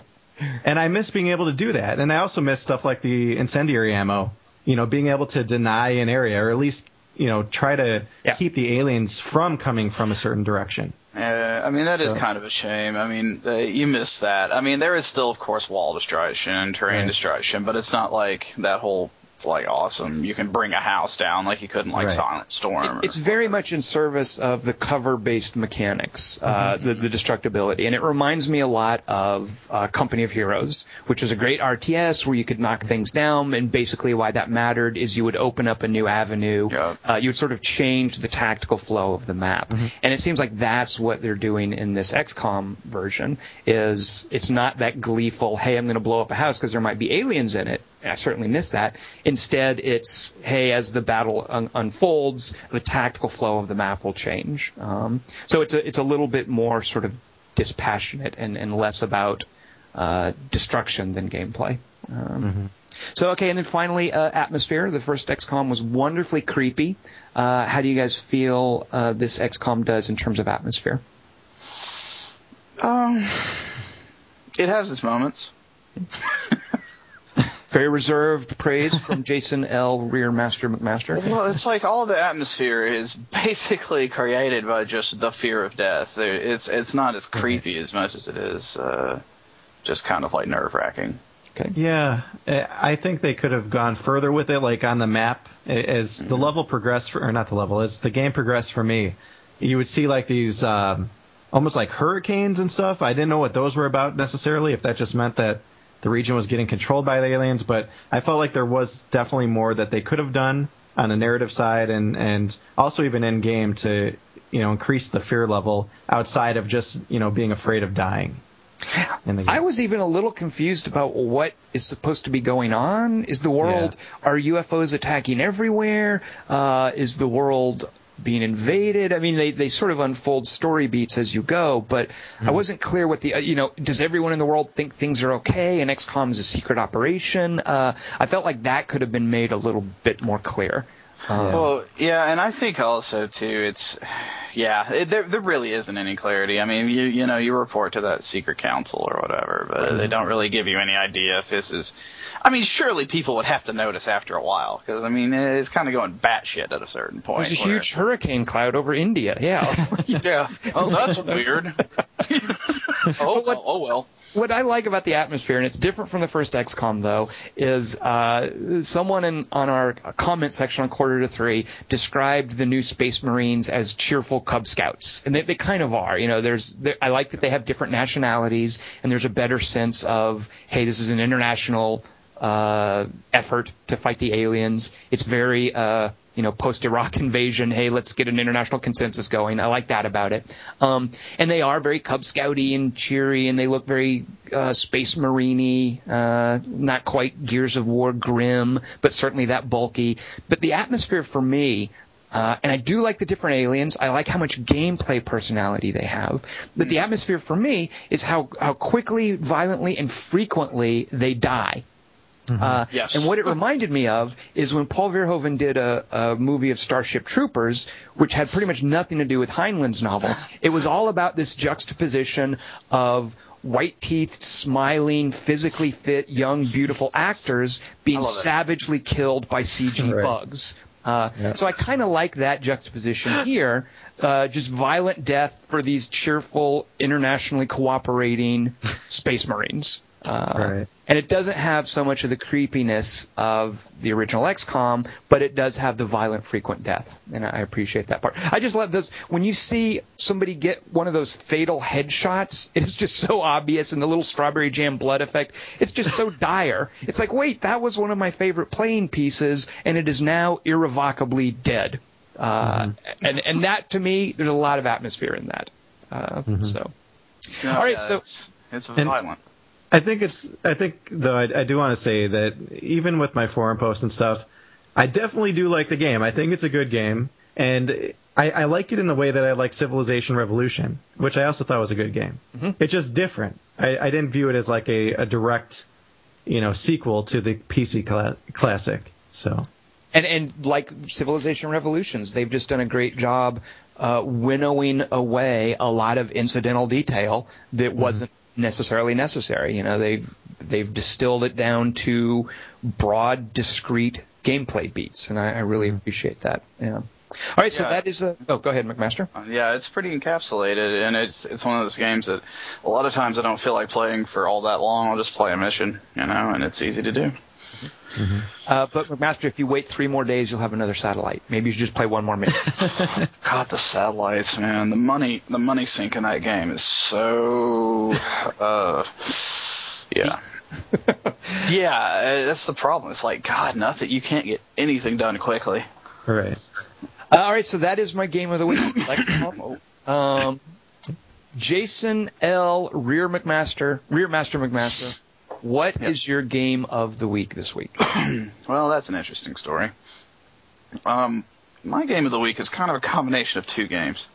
and I miss being able to do that. And I also miss stuff like the incendiary ammo. You know, being able to deny an area, or at least you know try to Yeah. keep the aliens from coming from a certain direction. Uh, I mean, that is So- kind of a shame. I mean, uh, you miss that. I mean, there is still, of course, wall destruction and terrain Right. destruction, but it's not like that whole like awesome. You can bring a house down like you couldn't like Right. Silent Storm. or- It's very much in service of the cover-based mechanics, uh, the, the destructibility, and it reminds me a lot of uh, Company of Heroes, which was a great RTS where you could knock things down, and basically why that mattered is you would open up a new avenue, Yeah. uh, you would sort of change the tactical flow of the map, and it seems like that's what they're doing in this XCOM version. Is it's not that gleeful, hey, I'm going to blow up a house because there might be aliens in it. I certainly miss that. Instead, it's hey, as the battle un- unfolds, the tactical flow of the map will change. Um, so it's a it's a little bit more sort of dispassionate and, and less about uh, destruction than gameplay. Um, So okay, and then finally, uh, atmosphere. The first XCOM was wonderfully creepy. Uh, how do you guys feel uh, this XCOM does in terms of atmosphere? um, it has its moments. Very reserved praise from Jason L. Rear Master McMaster. Well, it's like all the atmosphere is basically created by just the fear of death. It's it's not as creepy as much as it is uh, just kind of like nerve wracking. Okay. Yeah, eh, I think they could have gone further with it, like on the map. eh, As the level progressed, for, or not the level, as the game progressed for me, you would see like these um, almost like hurricanes and stuff. I didn't know what those were about necessarily, if that just meant that the region was getting controlled by the aliens, but I felt like there was definitely more that they could have done on the narrative side and, and also even in game to, you know, increase the fear level outside of just, you know, being afraid of dying. In the game. I was even a little confused about what is supposed to be going on. Is the world are UFOs attacking everywhere? Uh, is the world being invaded? I mean, they, they sort of unfold story beats as you go, but I wasn't clear what the uh, you know. Does everyone in the world think things are okay and XCOM is a secret operation? Uh, I felt like that could have been made a little bit more clear. Um, Well, yeah, and I think also too, it's yeah, it, there there really isn't any clarity. I mean, you you know, you report to that secret council or whatever, but they don't really give you any idea if this is. I mean, surely people would have to notice after a while because I mean, it's kind of going batshit at a certain point. There's a where- huge hurricane cloud over India. Yeah. Yeah. Oh, that's weird. oh, well, oh well. What I like about the atmosphere, and it's different from the first XCOM though, is uh, someone in, on our comment section on Quarter to Three described the new Space Marines as cheerful Cub Scouts, and they, they kind of are. You know, there's there, I like that they have different nationalities, and there's a better sense of hey, this is an international uh, effort to fight the aliens. It's very uh, you know post Iraq invasion. Hey, let's get an international consensus going. I like that about it. Um, and they are very Cub Scouty and cheery, and they look very uh, Space Marine-y, uh, not quite Gears of War grim, but certainly that bulky. But the atmosphere for me. Uh, and I do like the different aliens. I like how much gameplay personality they have. But the atmosphere for me is how, how quickly, violently, and frequently they die. Uh, Yes. And what it reminded me of is when Paul Verhoeven did a, a movie of Starship Troopers, which had pretty much nothing to do with Heinlein's novel. It was all about this juxtaposition of white teethed, smiling, physically fit, young, beautiful actors being savagely killed by CG Right. bugs. Uh, So I kind of like that juxtaposition here. Uh, just violent death for these cheerful, internationally cooperating space marines. Uh, Right. And it doesn't have so much of the creepiness of the original XCOM, but it does have the violent, frequent death, and I appreciate that part. I just love those when you see somebody get one of those fatal headshots. It is just so obvious, and the little strawberry jam blood effect. It's just so dire. It's like, wait, that was one of my favorite playing pieces, and it is now irrevocably dead. Uh, mm-hmm. and and that to me, there's a lot of atmosphere in that. Uh, mm-hmm. So, yeah, all right, yeah, so it's, it's violent. I think it's. I think though I, I do want to say that even with my forum posts and stuff, I definitely do like the game. I think it's a good game, and I, I like it in the way that I like Civilization Revolution, which I also thought was a good game. Mm-hmm. It's just different. I, I didn't view it as like a, a direct, you know, sequel to the PC cl- classic. So and and like Civilization Revolutions, they've just done a great job uh, winnowing away a lot of incidental detail that mm-hmm. wasn't necessarily necessary. You know, they've they've distilled it down to broad, discrete gameplay beats, and I, I really mm-hmm. appreciate that. Yeah. All right, so that is a. Oh, go ahead, McMaster. Yeah, it's pretty encapsulated, and it's it's one of those games that a lot of times I don't feel like playing for all that long. I'll just play a mission, you know, and it's easy to do. Mm-hmm. Uh, but McMaster, if you wait three more days, you'll have another satellite. Maybe you should just play one more mission. God, the satellites, man. The money, the money sink in that game is so. Uh, yeah. yeah, uh, that's the problem. It's like God, nothing. You can't get anything done quickly. Right. Uh, all right, so that is my game of the week. um, Jason L. Rear McMaster, Rear Master McMaster. What yep. is your game of the week this week? well, that's an interesting story. Um, my game of the week is kind of a combination of two games.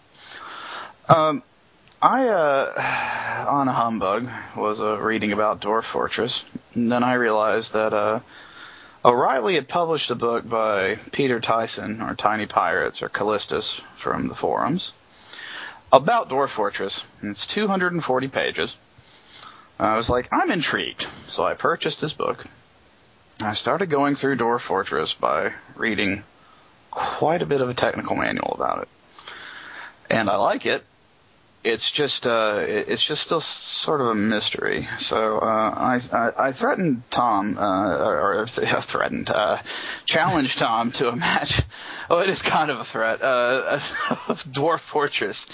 Um, I, uh, on a humbug, was uh, reading about Dwarf Fortress, and then I realized that uh, O'Reilly had published a book by Peter Tyson, or Tiny Pirates, or Callistus from the forums, about Dwarf Fortress. It's 240 pages. I was like, I'm intrigued. So I purchased his book. I started going through Dwarf Fortress by reading quite a bit of a technical manual about it. And I like it. It's just uh, it's just still sort of a mystery. So uh, I, I, I threatened Tom, uh, or, or threatened, uh, challenged Tom to a match. Oh, it is kind of a threat uh, of Dwarf Fortress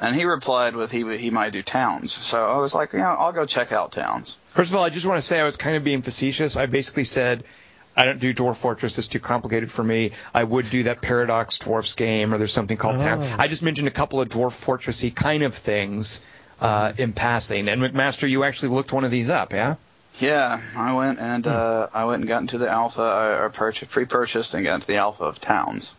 and he replied with he he might do towns. So I was like, you know, I'll go check out towns. First of all, I just want to say I was kind of being facetious. I basically said. I don't do Dwarf Fortress. It's too complicated for me. I would do that Paradox Dwarfs game, or there's something called oh. Town. I just mentioned a couple of Dwarf Fortressy kind of things uh, in passing. And McMaster, you actually looked one of these up, yeah? Yeah, I went and hmm. uh, I went and got into the alpha. I, I purchased, pre-purchased and got into the alpha of Towns.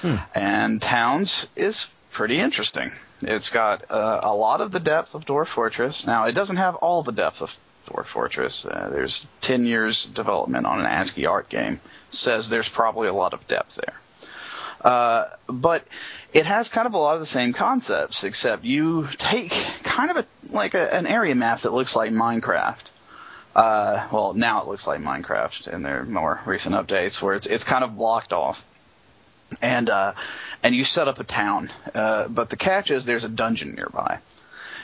Hmm. And Towns is pretty interesting. It's got uh, a lot of the depth of Dwarf Fortress. Now, it doesn't have all the depth of Dwarf Fortress. Uh, there's 10 years development on an ASCII art game. Says there's probably a lot of depth there. Uh, but it has kind of a lot of the same concepts, except you take kind of a like a, an area map that looks like Minecraft. Uh, well, now it looks like Minecraft in their more recent updates, where it's it's kind of blocked off, and uh, and you set up a town. Uh, but the catch is there's a dungeon nearby.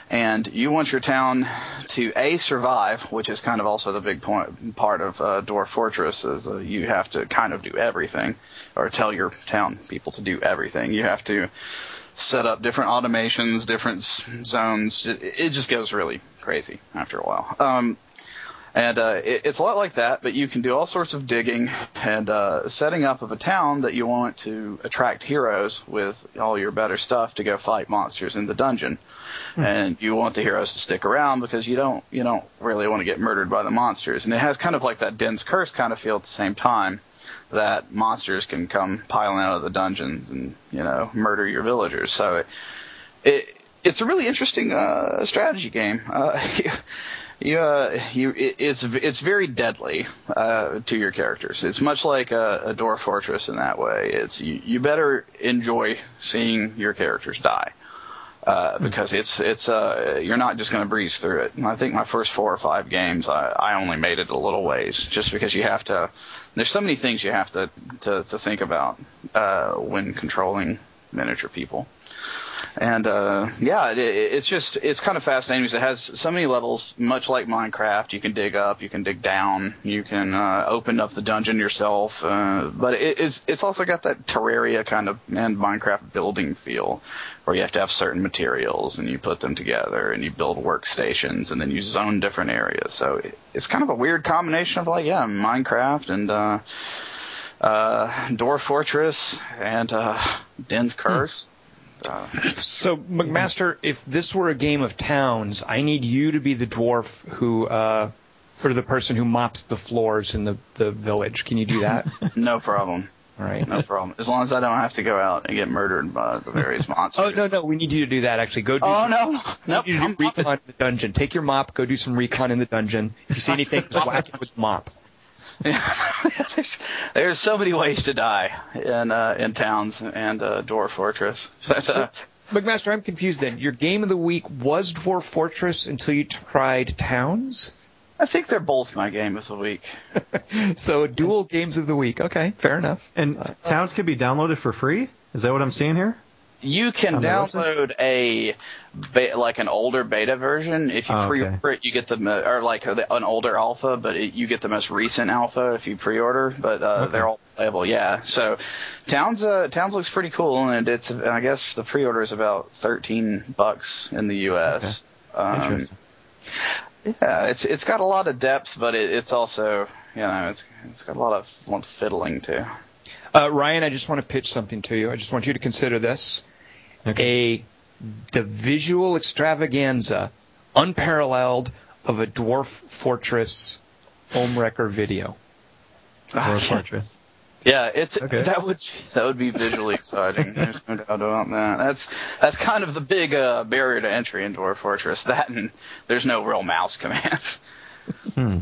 And you want your town to a survive, which is kind of also the big point part of uh, Dwarf Fortress is uh, you have to kind of do everything, or tell your town people to do everything. You have to set up different automations, different zones. It, it just goes really crazy after a while. Um, and uh, it, it's a lot like that, but you can do all sorts of digging and uh, setting up of a town that you want to attract heroes with all your better stuff to go fight monsters in the dungeon. Hmm. And you want the heroes to stick around because you don't you don't really want to get murdered by the monsters. And it has kind of like that Den's Curse kind of feel at the same time that monsters can come piling out of the dungeons and you know murder your villagers. So it, it it's a really interesting uh, strategy game. Uh, you, uh, you, it's it's very deadly uh, to your characters. It's much like a, a Dwarf Fortress in that way. It's you, you better enjoy seeing your characters die. Uh, because it's it's uh you're not just going to breeze through it. I think my first four or five games, I, I only made it a little ways, just because you have to. There's so many things you have to to, to think about uh, when controlling miniature people. And uh, yeah, it, it's just it's kind of fascinating because it has so many levels, much like Minecraft. You can dig up, you can dig down, you can uh, open up the dungeon yourself. Uh, but it, it's it's also got that Terraria kind of and Minecraft building feel, where you have to have certain materials and you put them together and you build workstations and then you zone different areas. So it, it's kind of a weird combination of like yeah, Minecraft and uh, uh, Dwarf Fortress and uh, Den's Curse. Uh, So, McMaster, if this were a game of towns, I need you to be the dwarf who, uh, or the person who mops the floors in the, the village. Can you do that? no problem. All right. No problem. As long as I don't have to go out and get murdered by the various monsters. Oh no, no, we need you to do that. Actually, go do. Oh some, no. we Nope. need you to I'm do recon in the dungeon. Take your mop. Go do some recon in the dungeon. If you see anything, just whack it with the mop. there's, there's so many ways to die in uh, in towns and uh, Dwarf Fortress. But, uh, McMaster, I'm confused. Then your game of the week was Dwarf Fortress until you tried Towns. I think they're both my game of the week. So dual games of the week. Okay, fair enough. And Towns can be downloaded for free. Is that what I'm seeing here? You can download a be- like an older beta version. If you Oh, pre-order it, you get the mo- or like a- an older alpha, but it, you get the most recent alpha if you pre-order. But uh, Okay. they're all playable. Yeah. So Towns uh, Towns looks pretty cool, and it's I guess the pre-order is about thirteen bucks in the U.S. Um, Interesting. Yeah, it's it's got a lot of depth, but it, it's also you know it's it's got a lot of, lot of fiddling too. Uh, Ryan, I just want to pitch something to you. I just want you to consider this a the visual extravaganza, unparalleled, of a dwarf fortress home wrecker video. Dwarf Fortress. Yeah, it's Okay. that would that would be visually exciting. There's no doubt about that. That's that's kind of the big uh, barrier to entry into Dwarf Fortress. That and there's no real mouse commands. Hmm.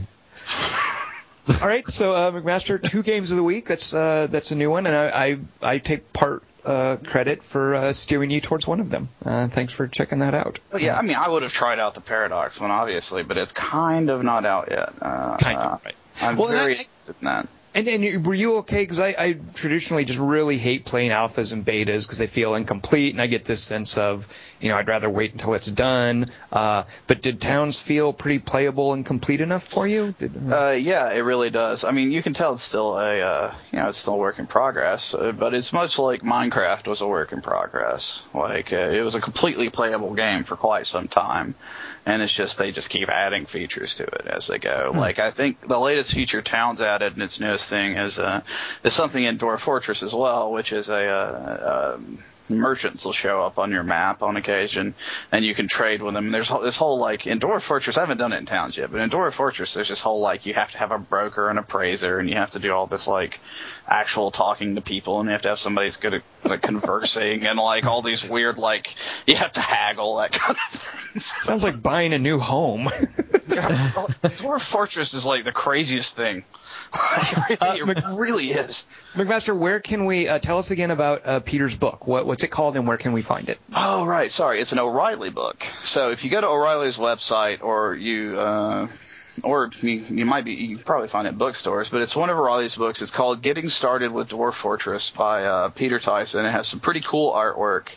All right, so uh, McMaster, two games of the week. That's uh, that's a new one, and I I, I take part uh, credit for uh, steering you towards one of them. Uh, thanks for checking that out. Well, yeah, I mean, I would have tried out the Paradox one, obviously, but it's kind of not out yet. Uh, Kind of, uh, right. I'm Well, very I- interested in that. And, and were you okay? Because I, I traditionally just really hate playing alphas and betas because they feel incomplete, and I get this sense of, you know, I'd rather wait until it's done. Uh, but did Towns feel pretty playable and complete enough for you? Did, Uh, yeah, it really does. I mean, you can tell it's still a, uh, you know, it's still a work in progress, uh, but it's much like Minecraft was a work in progress. Like, uh, it was a completely playable game for quite some time, and it's just, they just keep adding features to it as they go. Like, I think the latest feature Towns added in its newest thing is, uh, is something in Dwarf Fortress as well, which is a, uh, um, merchants will show up on your map on occasion, and you can trade with them. There's this whole like in Dwarf Fortress. I haven't done it in towns yet, but in Dwarf Fortress, there's this whole like you have to have a broker and appraiser, and you have to do all this like actual talking to people, and you have to have somebody who's good at like conversing, and like all these weird like you have to haggle that kind of things. sounds like buying a new home. Dwarf Fortress is like the craziest thing. it, really, it really is. McMaster, where can we uh, tell us again about uh, Peter's book? What, what's it called, and where can we find it? Oh, right. Sorry. It's an O'Reilly book. So if you go to O'Reilly's website or you, uh, or you, you might be, you probably find it in bookstores, but it's one of O'Reilly's books. It's called Getting Started with Dwarf Fortress by, uh, Peter Tyson. It has some pretty cool artwork.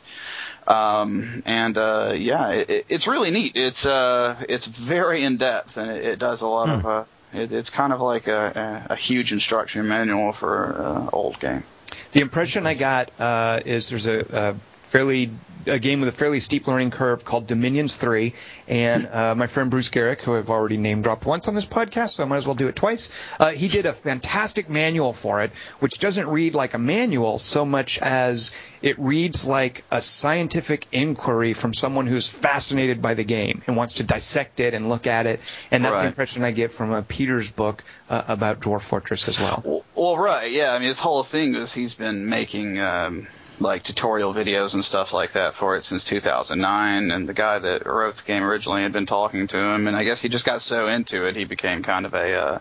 Um, and, uh, yeah, it, it- it's really neat. It's, uh, it's very in depth and it, it does a lot of, uh, it, it's kind of like a, a, a huge instruction manual for uh, old game. The impression I got uh, is there's a, a fairly a game with a fairly steep learning curve called Dominions 3, and uh, my friend Bruce Geryk, who I've already name dropped once on this podcast, so I might as well do it twice. Uh, he did a fantastic manual for it, which doesn't read like a manual so much as it reads like a scientific inquiry from someone who's fascinated by the game and wants to dissect it and look at it. And that's the impression I get from uh, Peter's book uh, about Dwarf Fortress as well. Well, well, right, yeah. I mean, his whole thing is he's been making um, like tutorial videos and stuff like that for it since 2009. And the guy that wrote the game originally had been talking to him, and I guess he just got so into it, he became kind of a, uh,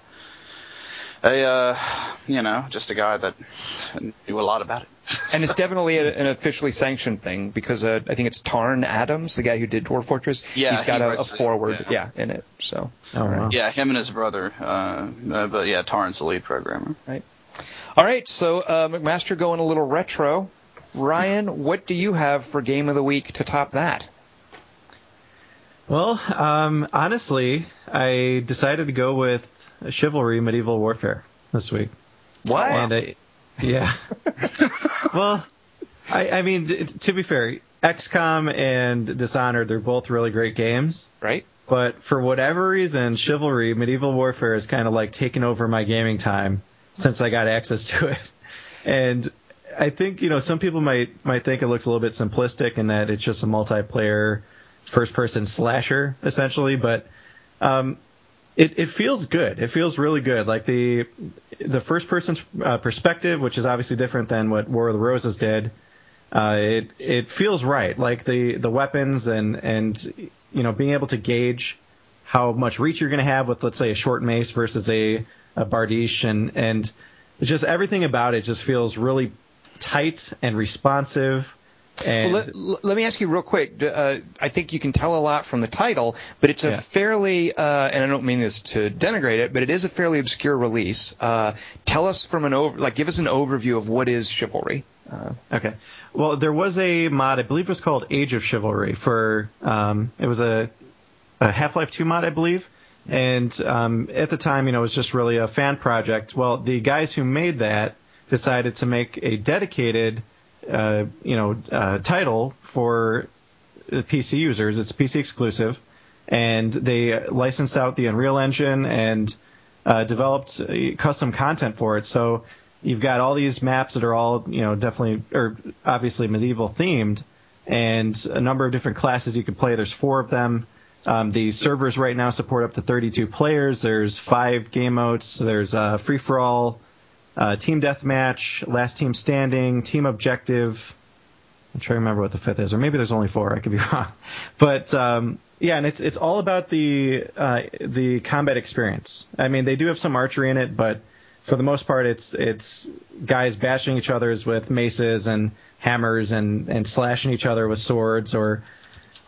a, uh, you know, just a guy that knew a lot about it. and it's definitely a, an officially sanctioned thing because uh, I think it's Tarn Adams, the guy who did Dwarf Fortress. Yeah, he's got he a, a writes it, forward, yeah. yeah. in it. So, Oh, wow. Yeah, him and his brother. Uh, uh, but yeah, Tarn's the lead programmer. right. All right, so uh, McMaster going a little retro. Ryan, what do you have for game of the week to top that? Well, um, honestly, I decided to go with Chivalry Medieval Warfare this week. What? And I, yeah. well, I, I mean, t- to be fair, XCOM and Dishonored, they're both really great games. Right? But for whatever reason, Chivalry Medieval Warfare is kind of like taken over my gaming time since I got access to it. And I think you know some people might might think it looks a little bit simplistic in that it's just a multiplayer first person slasher essentially, but um, it it feels good. It feels really good. Like the the first person uh, perspective, which is obviously different than what War of the Roses did. Uh, it it feels right. Like the the weapons and and you know being able to gauge how much reach you're going to have with let's say a short mace versus a a bardiche and and just everything about it just feels really tight and responsive. And well, let, let, me ask you real quick. Uh, I think you can tell a lot from the title, but it's a yeah. fairly, uh, and I don't mean this to denigrate it, but it is a fairly obscure release. Uh, tell us from an over, like, give us an overview of what is Chivalry. Uh, okay. Well, there was a mod, I believe it was called Age of Chivalry for, um, it was a, a Half-Life 2 mod, I believe. And um, at the time, you know, it was just really a fan project. Well, the guys who made that decided to make a dedicated, uh, you know, uh, title for PC users. It's PC exclusive, and they licensed out the Unreal Engine and uh, developed custom content for it. So you've got all these maps that are all, you know, definitely or obviously medieval themed, and a number of different classes you can play. There's four of them. Um, the servers right now support up to 32 players. There's five game modes. There's uh, free for all, uh, team deathmatch, last team standing, team objective. I'm trying to remember what the fifth is, or maybe there's only four. I could be wrong, but um, yeah, and it's it's all about the uh, the combat experience. I mean, they do have some archery in it, but for the most part, it's it's guys bashing each other's with maces and hammers and and slashing each other with swords or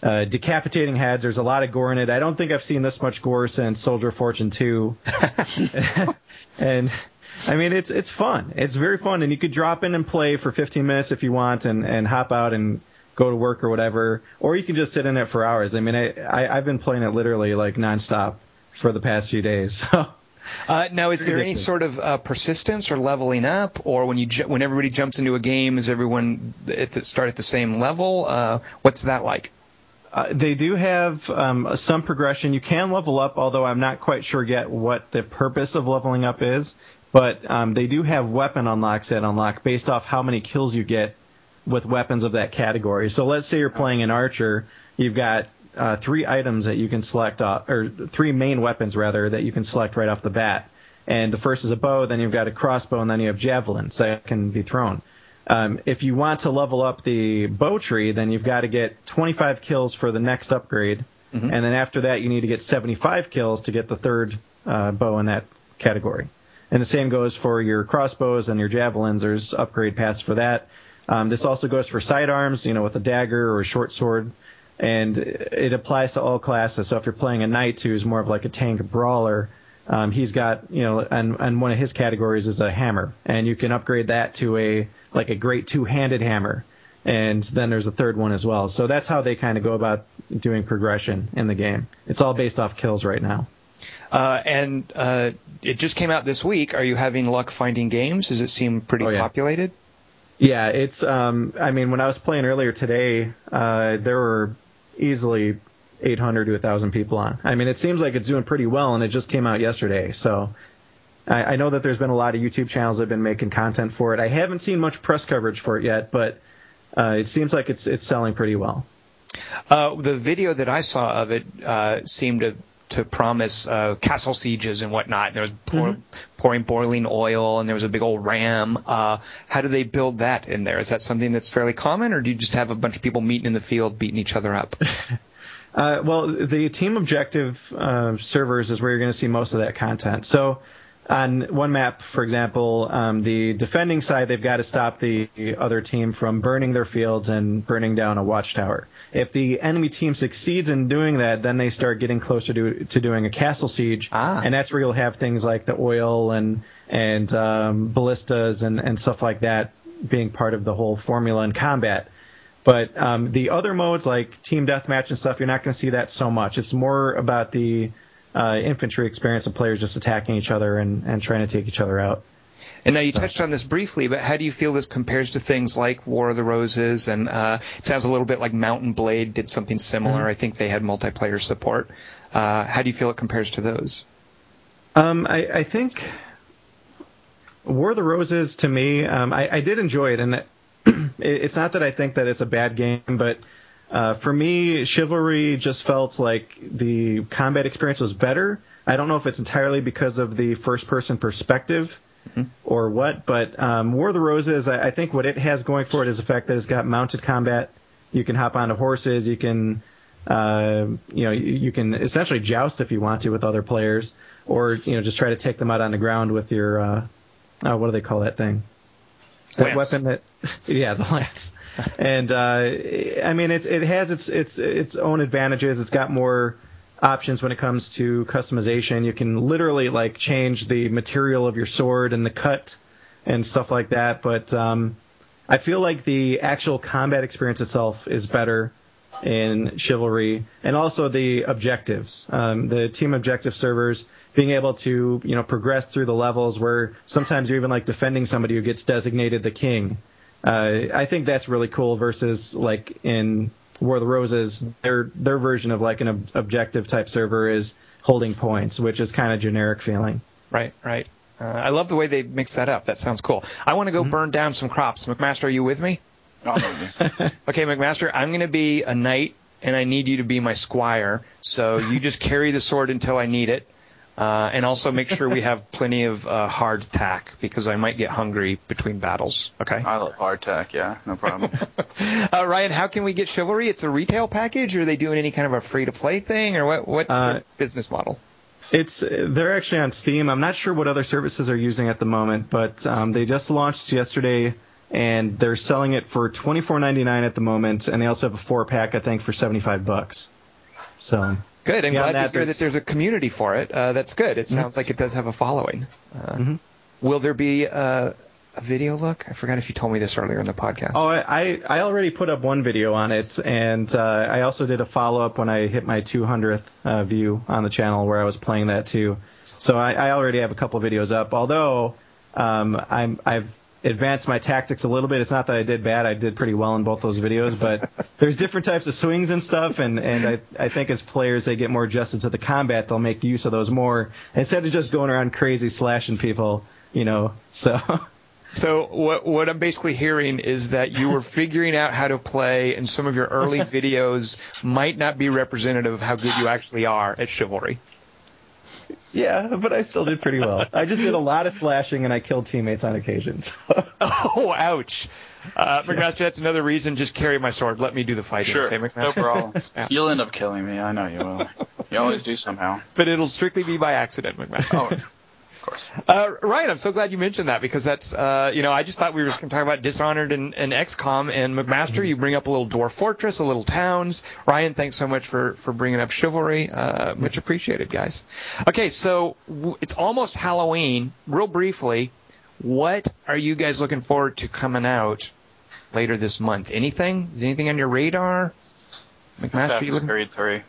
uh, decapitating heads. There's a lot of gore in it. I don't think I've seen this much gore since Soldier of Fortune 2. and I mean, it's it's fun. It's very fun, and you could drop in and play for 15 minutes if you want, and and hop out and go to work or whatever, or you can just sit in it for hours. I mean, I, I I've been playing it literally like nonstop for the past few days. So. Uh, now, is there any sort of uh, persistence or leveling up, or when you ju- when everybody jumps into a game, is everyone at the, start at the same level? Uh, what's that like? Uh, they do have um, some progression. You can level up, although I'm not quite sure yet what the purpose of leveling up is. But um, they do have weapon unlocks that unlock based off how many kills you get with weapons of that category. So let's say you're playing an archer, you've got uh, three items that you can select, off, or three main weapons rather that you can select right off the bat. And the first is a bow, then you've got a crossbow, and then you have javelins that can be thrown. Um, if you want to level up the bow tree, then you've got to get 25 kills for the next upgrade, mm-hmm. and then after that you need to get 75 kills to get the third uh, bow in that category. And the same goes for your crossbows and your javelins. There's upgrade paths for that. Um, this also goes for sidearms, you know, with a dagger or a short sword, and it applies to all classes. So if you're playing a knight who's more of like a tank brawler, um, he's got, you know, and, and one of his categories is a hammer, and you can upgrade that to a like a great two-handed hammer. And then there's a third one as well. So that's how they kind of go about doing progression in the game. It's all based off kills right now. Uh, and uh, it just came out this week. Are you having luck finding games? Does it seem pretty oh, yeah. populated? Yeah, it's. Um, I mean, when I was playing earlier today, uh, there were easily 800 to 1,000 people on. I mean, it seems like it's doing pretty well, and it just came out yesterday. So I, I know that there's been a lot of YouTube channels that have been making content for it. I haven't seen much press coverage for it yet, but uh, it seems like it's it's selling pretty well. Uh, the video that I saw of it uh, seemed to to promise uh, castle sieges and whatnot. And there was pour, mm-hmm. pouring boiling oil, and there was a big old ram. Uh, how do they build that in there? Is that something that's fairly common, or do you just have a bunch of people meeting in the field, beating each other up? uh, well, the team objective uh, servers is where you're going to see most of that content. So on one map, for example, um, the defending side, they've got to stop the other team from burning their fields and burning down a watchtower. If the enemy team succeeds in doing that, then they start getting closer to to doing a castle siege, ah. and that's where you'll have things like the oil and and um, ballistas and and stuff like that being part of the whole formula in combat. But um, the other modes like team deathmatch and stuff, you're not going to see that so much. It's more about the uh, infantry experience of players just attacking each other and, and trying to take each other out. And now you touched on this briefly, but how do you feel this compares to things like War of the Roses? And uh, it sounds a little bit like Mount & Blade did something similar. Mm-hmm. I think they had multiplayer support. Uh, how do you feel it compares to those? Um, I, I think War of the Roses to me, um, I, I did enjoy it, and it, it's not that I think that it's a bad game, but uh, for me, Chivalry just felt like the combat experience was better. I don't know if it's entirely because of the first-person perspective. Or what, but um, War of the Roses, I, I think what it has going for it is the fact that it's got mounted combat. You can hop onto horses. You can, uh, you know, you, you can essentially joust if you want to with other players, or you know, just try to take them out on the ground with your, uh, uh, what do they call that thing? That lance. weapon that, yeah, the lance. and uh, I mean, it's it has its its its own advantages. It's got more options when it comes to customization. You can literally like change the material of your sword and the cut and stuff like that. But um, I feel like the actual combat experience itself is better in Chivalry, and also the objectives. Um, the team objective servers being able to you know progress through the levels where sometimes you're even like defending somebody who gets designated the king. Uh, I think that's really cool versus like in War of the Roses, their their version of like an ob- objective type server is holding points, which is kind of generic feeling. Right, right. Uh, I love the way they mix that up. That sounds cool. I want to go mm-hmm. burn down some crops. McMaster, are you with me? okay, McMaster, I'm going to be a knight, and I need you to be my squire. So you just carry the sword until I need it. Uh, and also make sure we have plenty of uh, hardtack because I might get hungry between battles. Okay. I love hardtack. Yeah, no problem. uh, Ryan, how can we get Chivalry? It's a retail package, or are they doing any kind of a free to play thing, or what? What's the uh, business model? It's they're actually on Steam. I'm not sure what other services are using at the moment, but um, they just launched yesterday, and they're selling it for 24.99 at the moment, and they also have a four pack, I think, for 75 bucks. So Good. I'm glad that, to hear that there's a community for it. Uh, that's good. It mm-hmm. sounds like it does have a following. Uh, mm-hmm. Will there be a, a, video look? I forgot if you told me this earlier in the podcast. Oh, I, I already put up one video on it, and uh, I also did a follow up when I hit my 200th uh, view on the channel where I was playing that too. So I, I already have a couple videos up. Although um, I'm I've advance my tactics a little bit. It's not that I did bad; I did pretty well in both those videos. But there's different types of swings and stuff, and and I I think as players they get more adjusted to the combat, they'll make use of those more instead of just going around crazy slashing people. You know, so. So what what I'm basically hearing is that you were figuring out how to play, and some of your early videos might not be representative of how good you actually are at chivalry. Yeah, but I still did pretty well. I just did a lot of slashing and I killed teammates on occasions. oh, ouch. Uh, McMaster, that's another reason. Just carry my sword. Let me do the fighting. Sure, okay, no problem. yeah. You'll end up killing me. I know you will. You always do somehow. But it'll strictly be by accident, McMaster. Oh course. Uh, Ryan, I'm so glad you mentioned that because that's, uh, you know, I just thought we were just going to talk about Dishonored and, and XCOM and McMaster. You bring up a little Dwarf Fortress, a little towns. Ryan, thanks so much for, for bringing up Chivalry. Uh, much appreciated, guys. Okay, so w- it's almost Halloween. Real briefly, what are you guys looking forward to coming out later this month? Anything? Is anything on your radar? McMaster, you looking? Creed 3.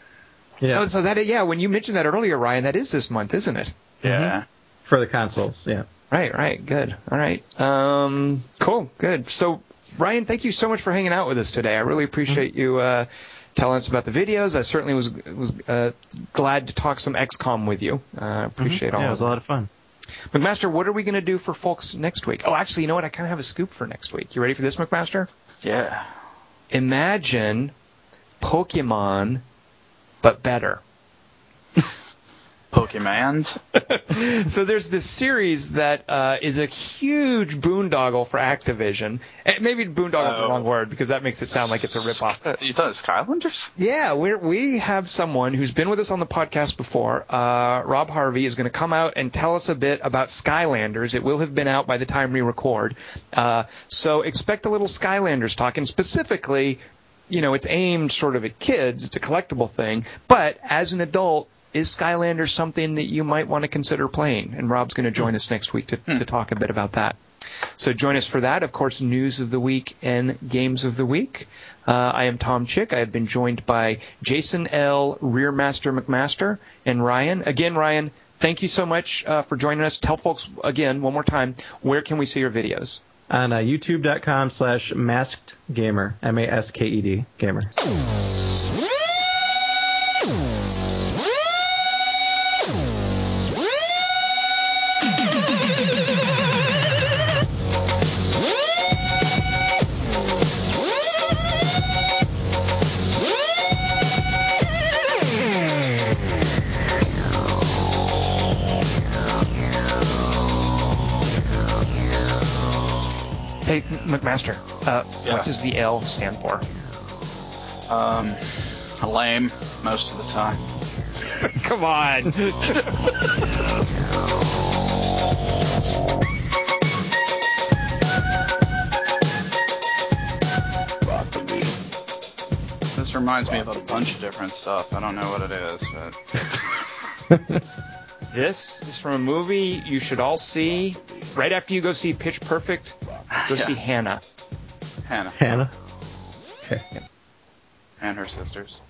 Yeah. Oh, so that yeah, when you mentioned that earlier, Ryan, that is this month, isn't it? Yeah. Mm-hmm for the consoles. Yeah. Right. Right. Good. All right. Um, cool. Good. So, Ryan, thank you so much for hanging out with us today. I really appreciate mm-hmm. you uh, telling us about the videos. I certainly was was uh, glad to talk some XCOM with you. Uh, mm-hmm. appreciate mm-hmm. all. Yeah, it was a lot of fun. McMaster, what are we going to do for folks next week? Oh, actually, you know what? I kind of have a scoop for next week. You ready for this, McMaster? Yeah. Imagine Pokemon, but better. Pokemans. so there's this series that uh, is a huge boondoggle for Activision. And eh, maybe boondoggle is the wrong oh. word because that makes it sound like it's a ripoff. You thought Skylanders? Yeah, we we have someone who's been with us on the podcast before. Uh, Rob Harvey is going to come out and tell us a bit about Skylanders. It will have been out by the time we record. Uh, so expect a little Skylanders talk, and specifically you know, it's aimed sort of at kids. It's a collectible thing. But as an adult, is Skylanders something that you might want to consider playing? And Rob's going to join us next week to, hmm. to talk a bit about that. So join us for that. Of course, news of the week and games of the week. Uh, I am Tom Chick. I have been joined by Jason L. Rearmaster McMaster and Ryan. Again, Ryan, thank you so much uh, for joining us. Tell folks again one more time where can we see your videos? On uh, YouTube.com slash masked gamer, M A S K E D gamer. Hey, McMaster, uh, Yeah. what does the L stand for? Um, lame most of the time. Come on. This reminds me of a bunch of different stuff. I don't know what it is, but this is from a movie you should all see. Right after you go see Pitch Perfect, go see Hannah. Hannah Hannah. Okay. and her sisters.